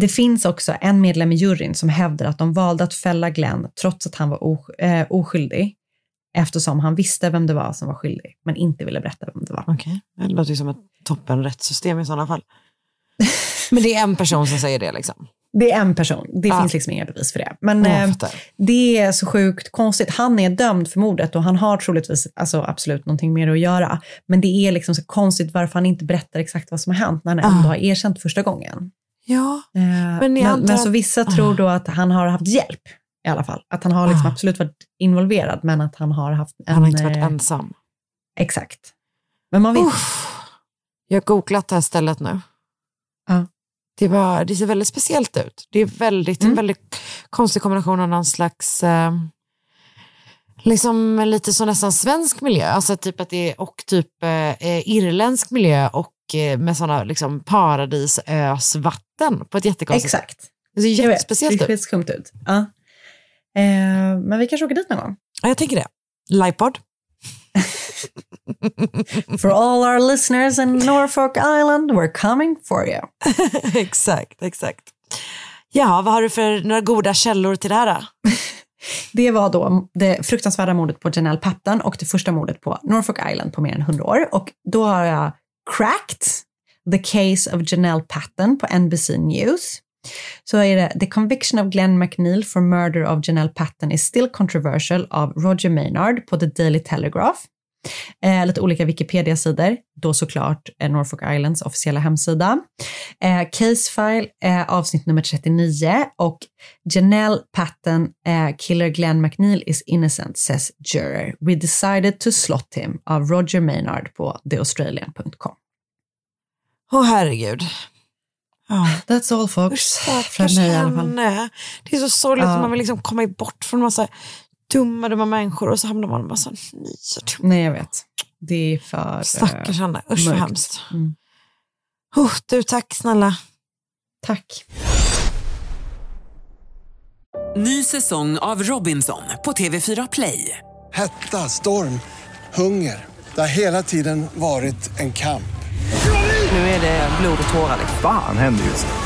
det finns också en medlem i juryn som hävdar att de valde att fälla Glenn trots att han var os- eh, oskyldig. eftersom han visste vem det var som var skyldig, men inte ville berätta vem det var. Okej, det låter ju som ett toppenrättssystem i sådana fall. Men det är en person som säger det liksom. Det är en person, det Ja. finns liksom inga bevis för det. Men eh, det är så sjukt konstigt. Han är dömd för mordet och han har troligtvis alltså, absolut någonting mer att göra. Men det är liksom så konstigt varför han inte berättar exakt vad som har hänt när han ändå Ah. har erkänt första gången. Ja, Eh, Men men, men att- så vissa tror då att han har haft hjälp i alla fall. Att han har liksom Ah. absolut varit involverad, men att han har haft en... han har inte varit eh, ensam. Exakt. Men man vet Uff. Jag har googlat det här stället nu. Ja. Det, var, det ser väldigt speciellt ut. Det är väldigt, en Mm. väldigt konstig kombination av någon slags, eh, liksom lite så nästan svensk miljö. Alltså typ att det är, och typ eh, irländsk miljö och eh, med sådana liksom paradisösvatten på ett jättekonstigt sätt. Exakt. Det ser jättespeciellt det ut. ser skumt ut. Ja. Eh, men vi kanske åker dit någon gång. Ja, jag tänker det. Livepod. For all our listeners in Norfolk Island, we're coming for you. exakt, exakt. Ja, vad har du för några goda källor till det här? Då? Det var då det fruktansvärda mordet på Janelle Patton och det första mordet på Norfolk Island på mer än 100 år. Och då har jag cracked the case of Janelle Patton på NBC News. Så är det The conviction of Glenn McNeil for murder of Janelle Patton is still controversial av Roger Maynard på The Daily Telegraph. Eh, lite olika Wikipedia-sidor, då såklart eh, Norfolk Islands officiella hemsida. Eh, Casefile, eh, avsnitt nummer 39 och Janelle Patton, eh, killer Glenn McNeil is innocent, says juror. We decided to slot him av Roger Maynard på theaustralian.com. Åh herregud. Ja. That's all folks. Stackars henne. Det är så sorgligt Ja. att man vill liksom komma bort från massa dumma, dumma människor och så hamnar man i massa nya dumma. Nej, jag vet. Det är för... eh, Stackars henne. Usch vad hemskt. Mm. Oh, du, tack snälla. Tack. Ny säsong av Robinson på TV4 Play. Hetta, storm, hunger. Det har hela tiden varit en kamp. Nu är det blod och tårar. Fan händer just nu.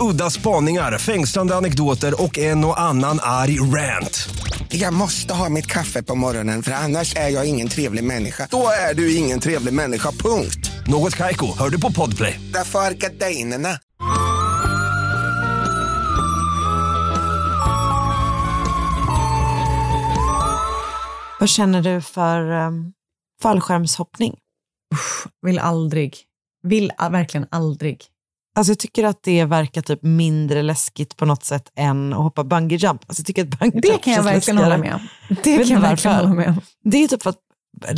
Udda spaningar, fängslande anekdoter och en och annan arg rant. Jag måste ha mitt kaffe på morgonen för annars är jag ingen trevlig människa. Då är du ingen trevlig människa, punkt. Något Kaiko, hör du på Podplay. Därför är gardinerna. Vad känner du för um, fallskärmshoppning? Vill aldrig. Vill verkligen aldrig. Alltså jag tycker att det verkar typ mindre läskigt på något sätt än att hoppa bungee jump. Alltså jag tycker att bungee Det jump kan jag verkligen hålla med om. Det kan jag verkligen hålla med om. Det är typ för att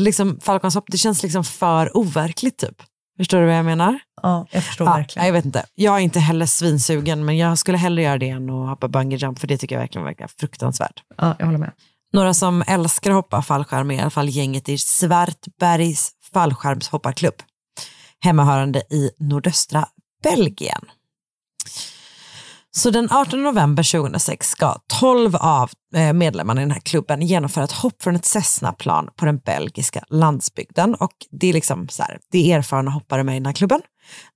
liksom, fallskärmshopp, det känns liksom för overkligt typ. Förstår du vad jag menar? Ja, jag förstår Ja, verkligen. jag vet inte. Jag är inte heller svinsugen, men jag skulle hellre göra det än att hoppa bungee jump, för det tycker jag verkligen verkar fruktansvärt. Ja, jag håller med. Några som älskar att hoppa fallskärm är i alla fall gänget i Svartbergs fallskärmshopparklubb, hemmahörande i nordöstra Belgien. Så den 18 november 2006 ska 12 av eh, medlemmarna i den här klubben genomföra ett hopp från ett Cessna-plan på den belgiska landsbygden. Och det är liksom så här, det är erfarna hoppare med i den här klubben.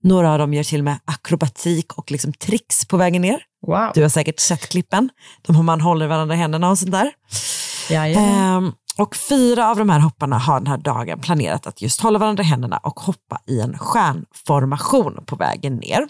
Några av dem gör till och med akrobatik och liksom tricks på vägen ner. Wow. Du har säkert sett klippen. De man håller varandra i händerna och sånt där. Jajamän. Ehm, och fyra av de här hopparna har den här dagen planerat att just hålla varandra i händerna och hoppa i en stjärnformation på vägen ner.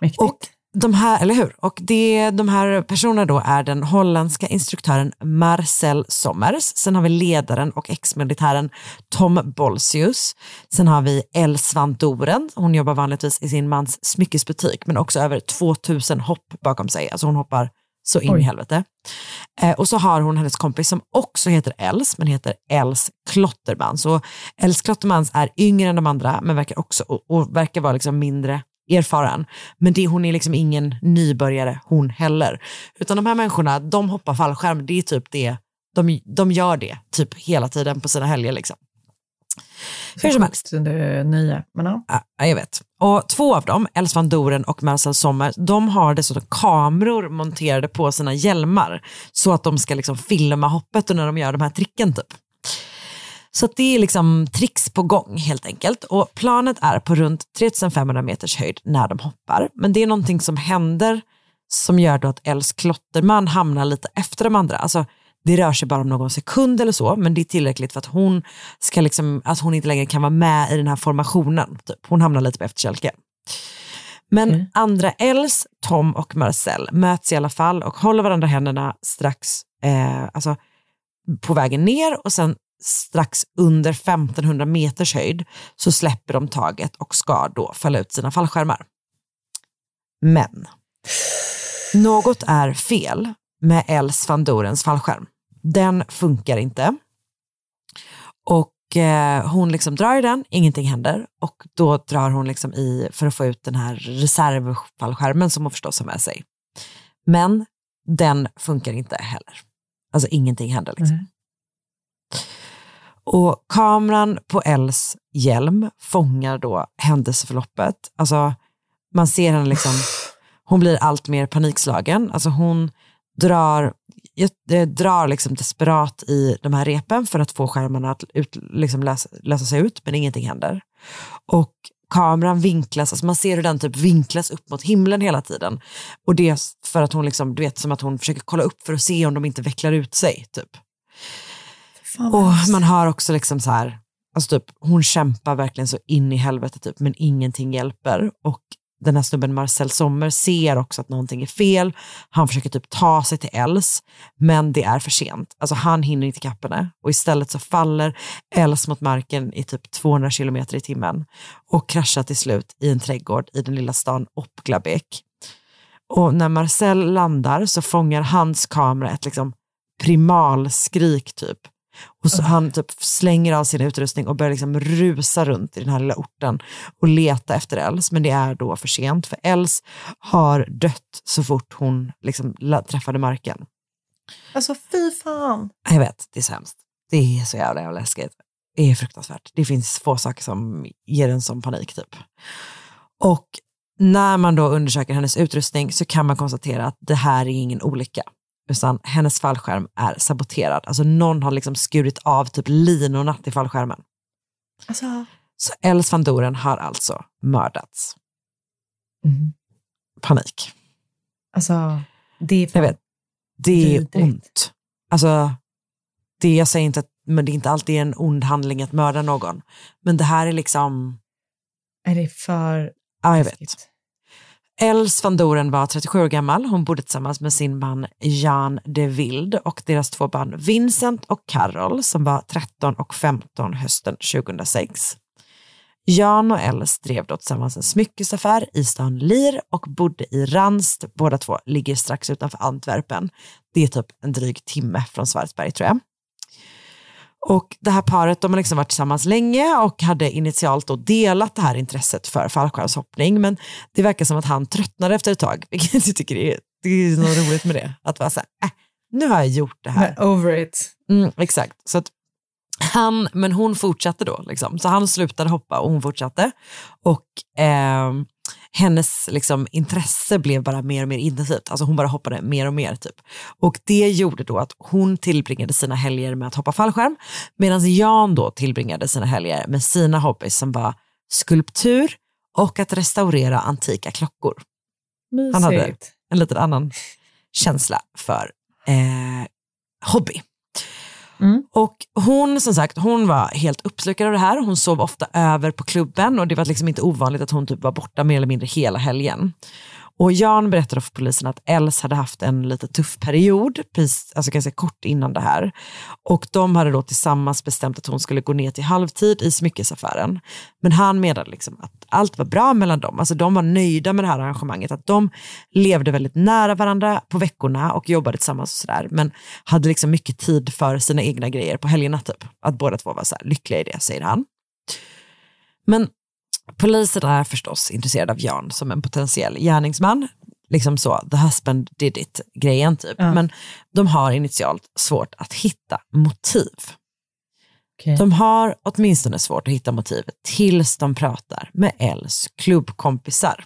Mäktigt. Och de här, eller hur? Och det, de här personerna då är den holländska instruktören Marcel Sommers, sen har vi ledaren och ex-militären Tom Bolsius, sen har vi Els van Doren, hon jobbar vanligtvis i sin mans smyckesbutik men också över 2000 hopp bakom sig, alltså hon hoppar så in Oj. i helvete. Eh, och så har hon hennes kompis som också heter Els, men heter Els Klottermans. Så Els Klottermans är yngre än de andra, men verkar också och, och verkar vara liksom mindre erfaren. Men det, hon är liksom ingen nybörjare hon heller. Utan de här människorna, de hoppar fallskärm, det är typ det, de, de gör det typ hela tiden på sina helger. Liksom. Hur som helst. Det nya, men ja. Ja, jag vet. Och två av dem, Els van Doren och Marcel Sommer, de har dessutom kameror monterade på sina hjälmar så att de ska liksom filma hoppet och när de gör de här tricken typ. Så det är liksom tricks på gång helt enkelt. Och planet är på runt 3500 meters höjd när de hoppar. Men det är någonting som händer som gör då att Els klotterman hamnar lite efter de andra. Alltså, det rör sig bara om någon sekund eller så, men det är tillräckligt för att hon, ska liksom, att hon inte längre kan vara med i den här formationen. Typ. Hon hamnar lite på efterkälke. Men andra Els, Tom och Marcel möts i alla fall och håller varandra händerna strax eh, alltså, på vägen ner och sen strax under 1500 meters höjd så släpper de taget och ska då fälla ut sina fallskärmar. Men något är fel med Els van Dorens fallskärm. Den funkar inte. Och eh, hon liksom drar i den, ingenting händer. Och då drar hon liksom i för att få ut den här reservfallskärmen som hon förstås har med sig. Men den funkar inte heller. Alltså ingenting händer. Liksom. Och kameran på Els hjälm fångar då händelseförloppet. Alltså man ser henne liksom, hon blir allt mer panikslagen. Alltså hon drar, eh, drar liksom desperat i de här repen för att få skärmarna att ut, liksom lösa, lösa sig ut, men ingenting händer. Och kameran vinklas, alltså man ser hur den typ vinklas upp mot himlen hela tiden. Och det är för att hon liksom, du vet som att hon försöker kolla upp för att se om de inte vecklar ut sig. Typ. Och man har också liksom så här, alltså typ, hon kämpar verkligen så in i helvete typ, men ingenting hjälper. Och den här snubben Marcel Sommer ser också att någonting är fel. Han försöker typ ta sig till Els, men det är för sent. Alltså han hinner inte ikapp henne och istället så faller Els mot marken i typ 200 kilometer i timmen och kraschar till slut i en trädgård i den lilla stan Opglabek. Och när Marcel landar så fångar hans kamera ett liksom primalskrik typ och så han typ slänger av sin utrustning och börjar liksom rusa runt i den här lilla orten och leta efter Els. Men det är då för sent för Els har dött så fort hon liksom träffade marken. Alltså fy fan. Jag vet, det är så hemskt. Det är så jävla, jävla läskigt. Det är fruktansvärt. Det finns få saker som ger en sån panik typ. Och när man då undersöker hennes utrustning så kan man konstatera att det här är ingen olycka utan hennes fallskärm är saboterad. Alltså någon har liksom skurit av typ linorna till fallskärmen. Alltså... Så Els van Doren har alltså mördats. Mm. Panik. Alltså, det är Jag vet, det är ont. Alltså, det, jag säger inte att men det är inte alltid en ond handling att mörda någon. Men det här är liksom... Är det för... Ja, jag vet. Els van Doren var 37 år gammal. Hon bodde tillsammans med sin man Jan de Wild och deras två barn Vincent och Carol som var 13 och 15 hösten 2006. Jan och Els drev då tillsammans en smyckesaffär i stan Lir och bodde i Ranst. Båda två ligger strax utanför Antwerpen. Det är typ en dryg timme från Svartsberg tror jag. Och det här paret de har liksom varit tillsammans länge och hade initialt då delat det här intresset för fallskärmshoppning. Men det verkar som att han tröttnade efter ett tag, vilket jag tycker är, det är något roligt med det. Att vara så här, äh, nu har jag gjort det här. over it. Mm, exakt. Så att han, men hon fortsatte då. Liksom. Så han slutade hoppa och hon fortsatte. Och eh, hennes liksom, intresse blev bara mer och mer intensivt. Alltså hon bara hoppade mer och mer. typ. Och det gjorde då att hon tillbringade sina helger med att hoppa fallskärm medan Jan då tillbringade sina helger med sina hobbys som var skulptur och att restaurera antika klockor. Mysigt. Han hade en liten annan känsla för eh, hobby. Mm. Och hon som sagt, hon var helt uppslukad av det här. Hon sov ofta över på klubben och det var liksom inte ovanligt att hon typ var borta mer eller mindre hela helgen. Och Jan berättade för polisen att Els hade haft en lite tuff period, precis, alltså ganska kort innan det här. Och de hade då tillsammans bestämt att hon skulle gå ner till halvtid i smyckesaffären. Men han menade liksom att allt var bra mellan dem. Alltså de var nöjda med det här arrangemanget. Att de levde väldigt nära varandra på veckorna och jobbade tillsammans och sådär. Men hade liksom mycket tid för sina egna grejer på helgerna typ. Att båda två var så lyckliga i det, säger han. Men Polisen är förstås intresserad av Jan som en potentiell gärningsman. Liksom så, the husband did it-grejen typ. Ja. Men de har initialt svårt att hitta motiv. Okej. De har åtminstone svårt att hitta motivet tills de pratar med Els klubbkompisar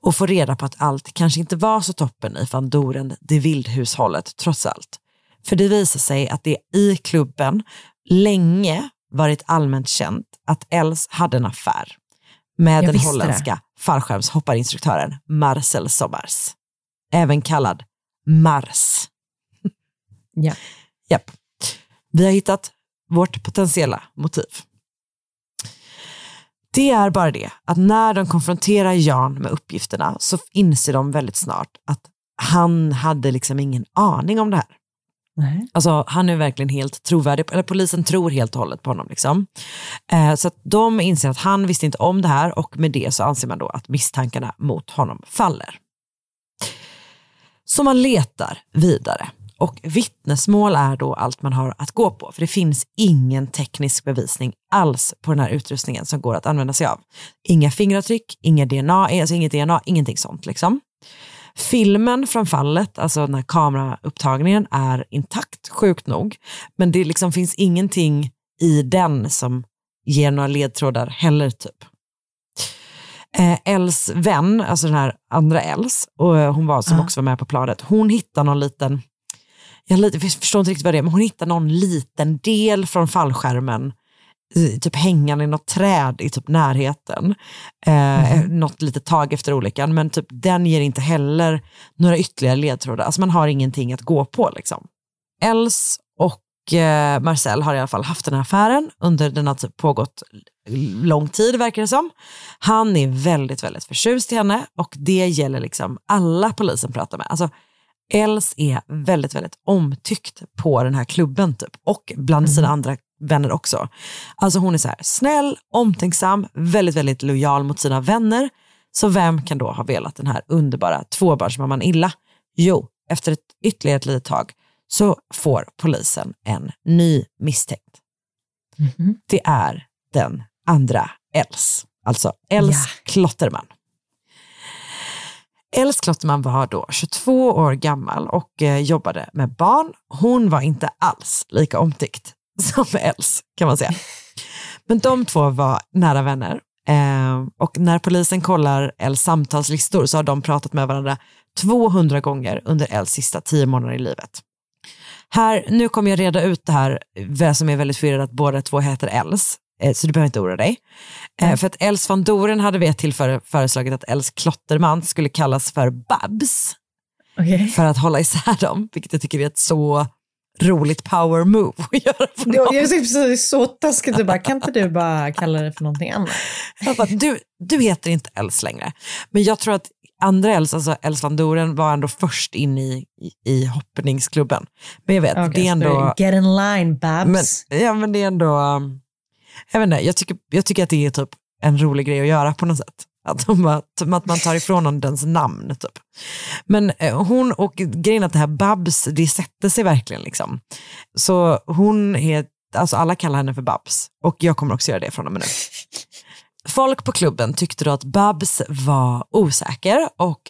och får reda på att allt kanske inte var så toppen i van Doren, det vildhushållet trots allt. För det visar sig att det i klubben länge varit allmänt känt att Els hade en affär med den holländska fallskärmshopparinstruktören Marcel Sommers. Även kallad Mars. Ja. Japp. Vi har hittat vårt potentiella motiv. Det är bara det att när de konfronterar Jan med uppgifterna så inser de väldigt snart att han hade liksom ingen aning om det här. Nej. Alltså han är verkligen helt trovärdig, eller polisen tror helt och hållet på honom. Liksom. Eh, så att de inser att han visste inte om det här och med det så anser man då att misstankarna mot honom faller. Så man letar vidare. Och vittnesmål är då allt man har att gå på, för det finns ingen teknisk bevisning alls på den här utrustningen som går att använda sig av. Inga fingeravtryck, inga DNA, alltså inget DNA, ingenting sånt. Liksom. Filmen från fallet, alltså den här kameraupptagningen, är intakt, sjukt nog. Men det liksom finns ingenting i den som ger några ledtrådar heller. typ. Eh, Els vän, alltså den här andra Els, och eh, hon var som Ja. också var med på planet, hon hittar någon liten, jag lite- jag förstår inte riktigt vad det är, men hon hittar någon liten del från fallskärmen i- typ hängande i något träd i typ närheten. Eh, Något litet tag efter olyckan, men typ den ger inte heller några ytterligare ledtrådar. Alltså man har ingenting att gå på. Liksom. Els och eh, Marcel har i alla fall haft den här affären under den har typ pågått lång tid verkar det som. Han är väldigt, väldigt förtjust i henne och det gäller liksom alla polisen pratar med. Alltså, Els är väldigt, väldigt omtyckt på den här klubben typ och bland sina andra vänner också. Alltså hon är så här snäll, omtänksam, väldigt, väldigt lojal mot sina vänner. Så vem kan då ha velat den här underbara tvåbarnsmamman illa? Jo, efter ett ytterligare ett litet tag så får polisen en ny misstänkt. Det är den andra Els, alltså Els Ja. Klotterman. Els Klotterman var då 22 år gammal och eh, jobbade med barn. Hon var inte alls lika omtyckt som Els kan man säga. Men de två var nära vänner. Eh, och när polisen kollar Els samtalslistor så har de pratat med varandra 200 gånger under Els sista tio månader i livet. Här, nu kommer jag reda ut det här, vad som är väldigt förvirrat att båda två heter Els. Eh, Så du behöver inte oroa dig. Eh, För att Els van Doren hade vid ett tillfälle föreslagit att Els Klotterman skulle kallas för Babs Okej. för att hålla isär dem, vilket jag tycker är ett så roligt power move att göra för någon. är typ så, taskigt. Du bara, kan inte du bara kalla det för någonting annat? Jag bara, du, du heter inte Els längre. Men jag tror att andra Els, alltså Els van Doren, var ändå först in i, i, i hoppningsklubben. Men jag vet, Okej, det är ändå... Get in line, Babs. Men, ja, men det är ändå... Jag vet inte, jag tycker, jag tycker att det är typ en rolig grej att göra på något sätt. Att, de bara, typ att man tar ifrån någon dens namn. Typ. Men eh, hon, och grejen att det här Babs, det sätter sig verkligen. Liksom. Så hon är, alltså alla kallar henne för Babs. Och jag kommer också göra det från och med nu. Folk på klubben tyckte då att Babs var osäker och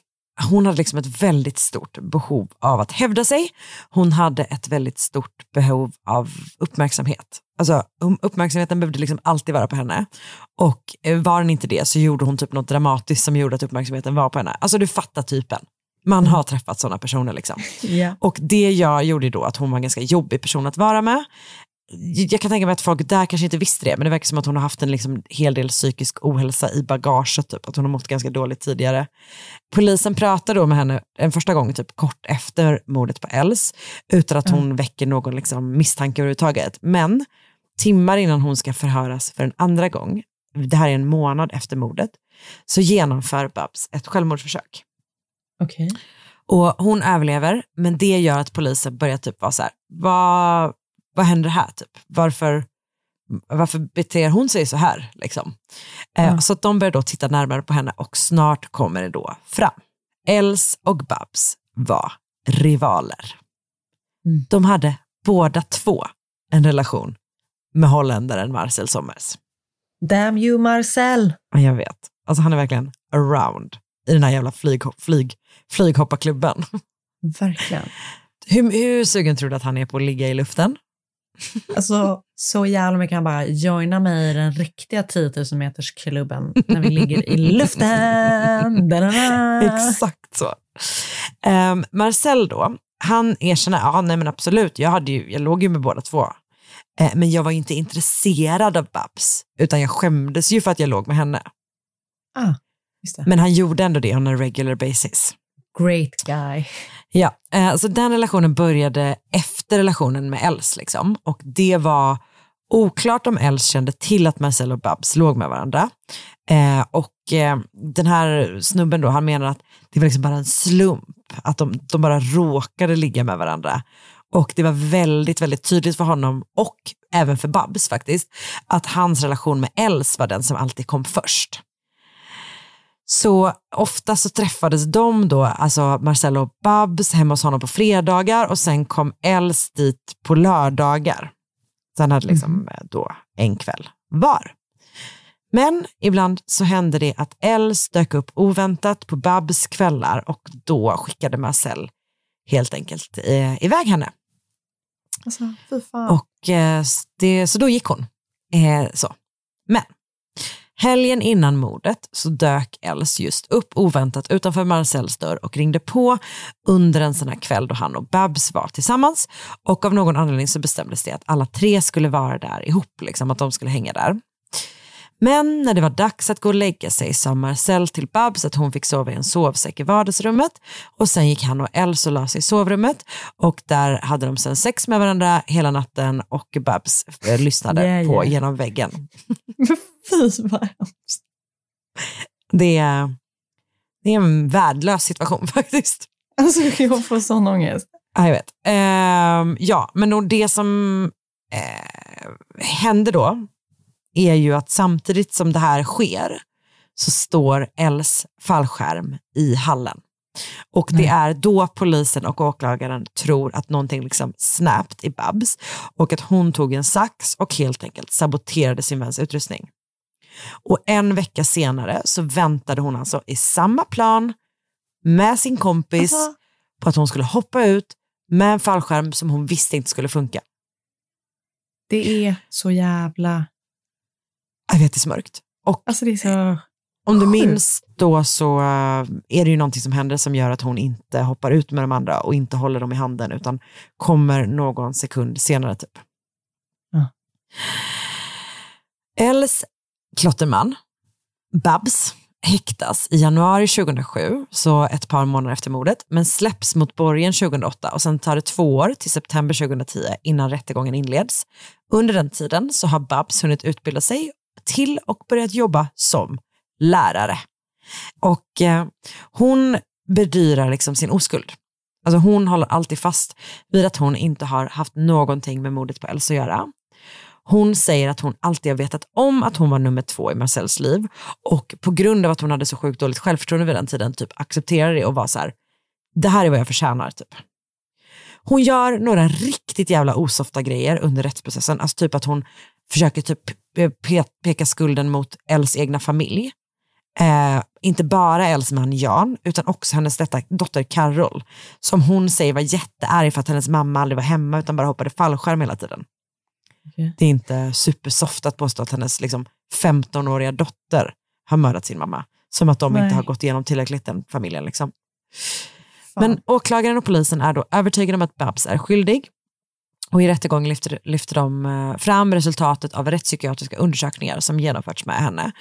hon hade liksom ett väldigt stort behov av att hävda sig. Hon hade ett väldigt stort behov av uppmärksamhet. Alltså um, uppmärksamheten behövde liksom alltid vara på henne. Och eh, var den inte det så gjorde hon typ något dramatiskt som gjorde att uppmärksamheten var på henne. Alltså du fattar typen. Man har träffat sådana personer liksom. Ja. Och det jag gjorde då att hon var en ganska jobbig person att vara med. Jag kan tänka mig att folk där kanske inte visste det, men det verkar som att hon har haft en liksom hel del psykisk ohälsa i bagaget, typ, att hon har mått ganska dåligt tidigare. Polisen pratar då med henne en första gång typ kort efter mordet på Els, utan att hon väcker någon liksom misstanke överhuvudtaget. Men timmar innan hon ska förhöras för en andra gång, det här är en månad efter mordet, så genomför Babs ett självmordsförsök. Okej. Och hon överlever, men det gör att polisen börjar typ vara så här, vad, vad händer här? Typ? Varför, varför beter hon sig så här? Liksom? Eh, så att de börjar då titta närmare på henne och snart kommer det då fram. Els och Babs var rivaler. De hade båda två en relation med holländaren Marcel Sommers. Damn you Marcel. Ja, Jag vet. Alltså han är verkligen around i den här jävla flyg, flyg, flyghopparklubben. Verkligen. Hur, hur sugen tror du att han är på att ligga i luften? Alltså, så jävla mycket han bara joina mig i den riktiga 10 000 meters klubben när vi ligger i luften. Da-da-da. Exakt så. Um, Marcel då, han erkänner, ja nej men absolut, jag, hade ju, jag låg ju med båda två. Eh, men jag var inte intresserad av Babs, utan jag skämdes ju för att jag låg med henne. Ah, just det. Men han gjorde ändå det on a regular basis. Great guy. Ja, eh, så den relationen började efter relationen med Els. Liksom. Och det var oklart om Els kände till att Marcel och Babs låg med varandra. Eh, och eh, den här snubben då, han menar att det var liksom bara en slump, att de, de bara råkade ligga med varandra. Och det var väldigt, väldigt tydligt för honom och även för Babs faktiskt, att hans relation med Els var den som alltid kom först. Så ofta så träffades de då, alltså Marcello och Babs hemma hos honom på fredagar och sen kom Els dit på lördagar. Så han hade liksom eh, då en kväll var. Men ibland så hände det att Els dök upp oväntat på Babs kvällar och då skickade Marcel helt enkelt eh, iväg henne. Alltså. Och eh, det, så då gick hon. Eh, så. Men helgen innan mordet så dök Els just upp oväntat utanför Marcells dörr och ringde på under en sån här kväll då han och Babs var tillsammans. Och av någon anledning så bestämdes det att alla tre skulle vara där ihop, liksom, att de skulle hänga där. Men när det var dags att gå och lägga sig sa Marcel till Babs att hon fick sova i en sovsäck i vardagsrummet och sen gick han och Els och la sig i sovrummet och där hade de sen sex med varandra hela natten och Babs eh, lyssnade Yeah, på yeah. genom väggen. Fy vad hemskt. Det är, det är en värdelös situation faktiskt. Alltså jag får sån ångest. Ja, jag vet. Ehm, ja, men det som eh, händer då är ju att samtidigt som det här sker så står Els fallskärm i hallen. Och det är då polisen och åklagaren tror att någonting liksom snapped i Babs och att hon tog en sax och helt enkelt saboterade sin väns utrustning. Och en vecka senare så väntade hon alltså i samma plan med sin kompis Alltså. på att hon skulle hoppa ut med en fallskärm som hon visste inte skulle funka. Det är så jävla... Jag vet, det är så mörkt. Och Alltså det är så... om du sjukt. minns då så eh, är det ju någonting som händer som gör att hon inte hoppar ut med de andra och inte håller dem i handen utan kommer någon sekund senare typ. Ja. Els klotterman, Babs, häktas i januari 2007, så ett par månader efter mordet, men släpps mot borgen 2008 och sen tar det två år till september 2010 innan rättegången inleds. Under den tiden så har Babs hunnit utbilda sig till och börjat jobba som lärare. Och eh, hon bedyrar liksom sin oskuld. Alltså hon håller alltid fast vid att hon inte har haft någonting med mordet på Elsa att göra. Hon säger att hon alltid har vetat om att hon var nummer två i Marcells liv och på grund av att hon hade så sjukt dåligt självförtroende vid den tiden typ accepterade det och var så här, det här är vad jag förtjänar typ. Hon gör några riktigt jävla osofta grejer under rättsprocessen, alltså typ att hon försöker typ pe- peka skulden mot Els egna familj. Eh, inte bara Els man Jan, utan också hennes detta, dotter Carol, som hon säger var jättearg för att hennes mamma aldrig var hemma utan bara hoppade fallskärm hela tiden. Okej. Det är inte supersoft att påstå att hennes liksom, 15-åriga dotter har mördat sin mamma. Som att de Nej. inte har gått igenom tillräckligt den familjen. Liksom. Men åklagaren och polisen är då övertygade om att Babs är skyldig. Och i rättegången lyfter, lyfter de eh, fram resultatet av rättspsykiatriska undersökningar som genomförts med henne.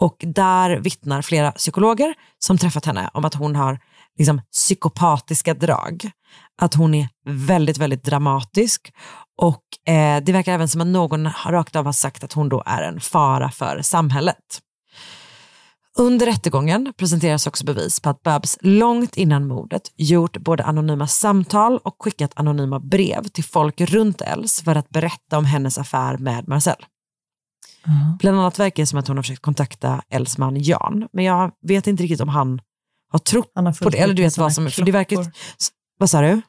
Och där vittnar flera psykologer som träffat henne om att hon har liksom, psykopatiska drag. Att hon är väldigt, väldigt dramatisk. Och eh, det verkar även som att någon har rakt av har sagt att hon då är en fara för samhället. Under rättegången presenteras också bevis på att Babs långt innan mordet gjort både anonyma samtal och skickat anonyma brev till folk runt Els för att berätta om hennes affär med Marcel. Bland annat verkar det som att hon har försökt kontakta Els man Jan, men jag vet inte riktigt om han har trott Han har på det. Eller du vet vad som, för det verkar, vad sa du?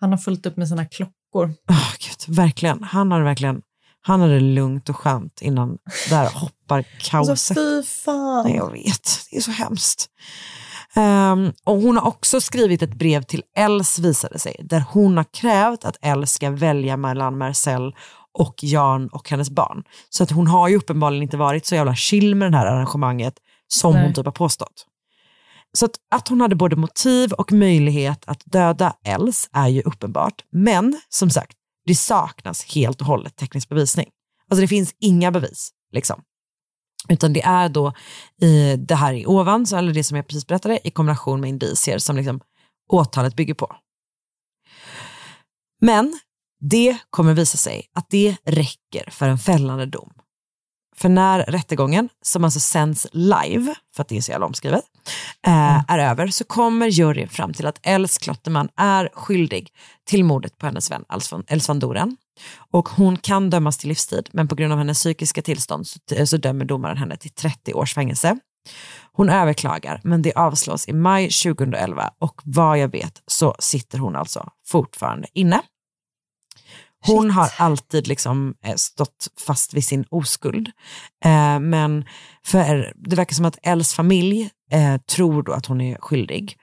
Han har fullt upp med sina klockor. Oh, Gud, verkligen. Han hade verkligen, han hade det lugnt och skönt innan där hoppar kaoset. Alltså fy fan. Nej, jag vet, det är så hemskt. Ehm, och hon har också skrivit ett brev till Els visade sig, där hon har krävt att Els ska välja mellan Marcel och Jan och hennes barn. Så att hon har ju uppenbarligen inte varit så jävla chill med det här arrangemanget som Nej. hon typ har påstått. Så att, att hon hade både motiv och möjlighet att döda Els är ju uppenbart. Men som sagt, det saknas helt och hållet teknisk bevisning. Alltså det finns inga bevis. Liksom. Utan det är då i det här i ovan, så, eller det som jag precis berättade, i kombination med indicier som liksom åtalet bygger på. Men det kommer visa sig att det räcker för en fällande dom. För när rättegången, som alltså sänds live, för att det är så jävla omskrivet, eh, är över så kommer juryn fram till att Els Klotterman är skyldig till mordet på hennes vän Els van- Els van Doren. Och hon kan dömas till livstid, men på grund av hennes psykiska tillstånd så, så dömer domaren henne till 30 års fängelse. Hon överklagar, men det avslås i maj 2011 och vad jag vet så sitter hon alltså fortfarande inne. Hon har alltid liksom eh, stått fast vid sin oskuld. Eh, men för, det verkar som att Els familj eh, tror då att hon är skyldig.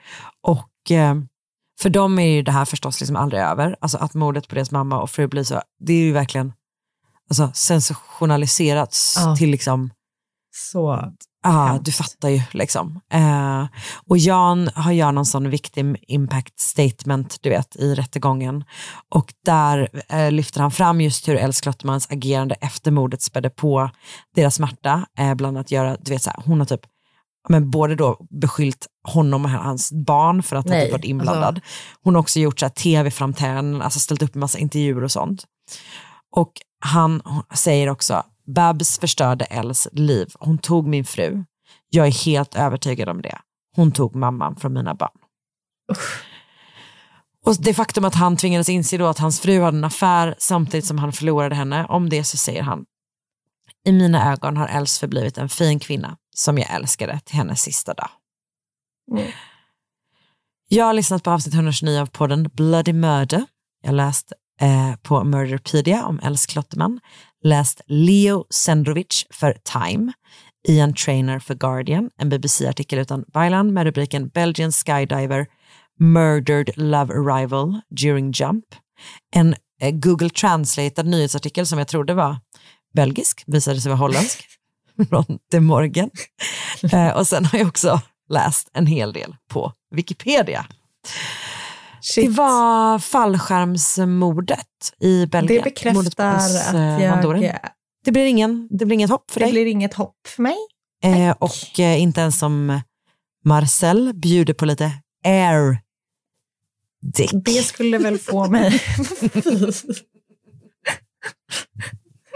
Och eh, för dem är ju det här förstås liksom aldrig över. Alltså att mordet på deras mamma och fru blir så, det är ju verkligen alltså, sensationaliserats Ja. till liksom Så Ja, du fattar ju. Liksom. Eh, och Jan har gör någon sån victim impact statement du vet, i rättegången. Och där eh, lyfter han fram just hur Els Klottermans agerande efter mordet spädde på deras smärta. Eh, bland annat göra, du vet, så här, hon har typ men både då beskyllt honom och hans barn för att ha typ varit inblandad. Hon har också gjort så här tv-framträdanden, alltså ställt upp en massa intervjuer och sånt. Och han säger också, Babs förstörde Els liv. Hon tog min fru. Jag är helt övertygad om det. Hon tog mamman från mina barn. Och det faktum att han tvingades inse då att hans fru hade en affär samtidigt som han förlorade henne, om det så säger han, i mina ögon har Els förblivit en fin kvinna som jag älskade till hennes sista dag. Jag har lyssnat på avsnitt 129 av podden Bloody Murder. Jag har läst eh, på Murderpedia om Els Klotterman, läst Leo Sendrovic för Time, Ian Trainer för Guardian, en BBC-artikel utan byline med rubriken Belgian Skydiver Murdered Love Arrival During Jump, en eh, Google Translated nyhetsartikel som jag trodde var belgisk, visade sig vara holländsk, från De Morgen. Eh, och sen har jag också läst en hel del på Wikipedia. Det var fallskärmsmordet i Belgien. Det bekräftar att jag... Det blir, ingen, det blir inget hopp för Det dig. blir inget hopp för mig. Eh, och eh, inte ens som Marcel bjuder på lite air dick. Det skulle väl få mig...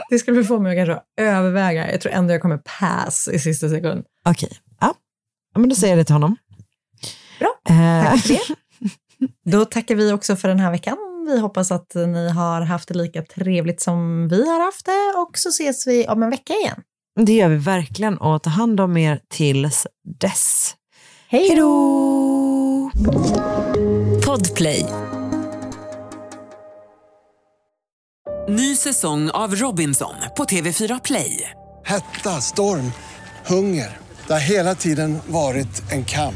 det skulle väl få mig att kanske överväga. Jag tror ändå jag kommer pass i sista sekund. Okej, ja. ja. men då säger jag det till honom. Bra, Eh, tack för det. Då tackar vi också för den här veckan. Vi hoppas att ni har haft det lika trevligt som vi har haft det och så ses vi om en vecka igen. det gör vi verkligen och ta hand om er tills dess. Hej då! Podplay. Ny säsong av Robinson på TV4 Play. Hetta, storm, hunger. Det har hela tiden varit en kamp.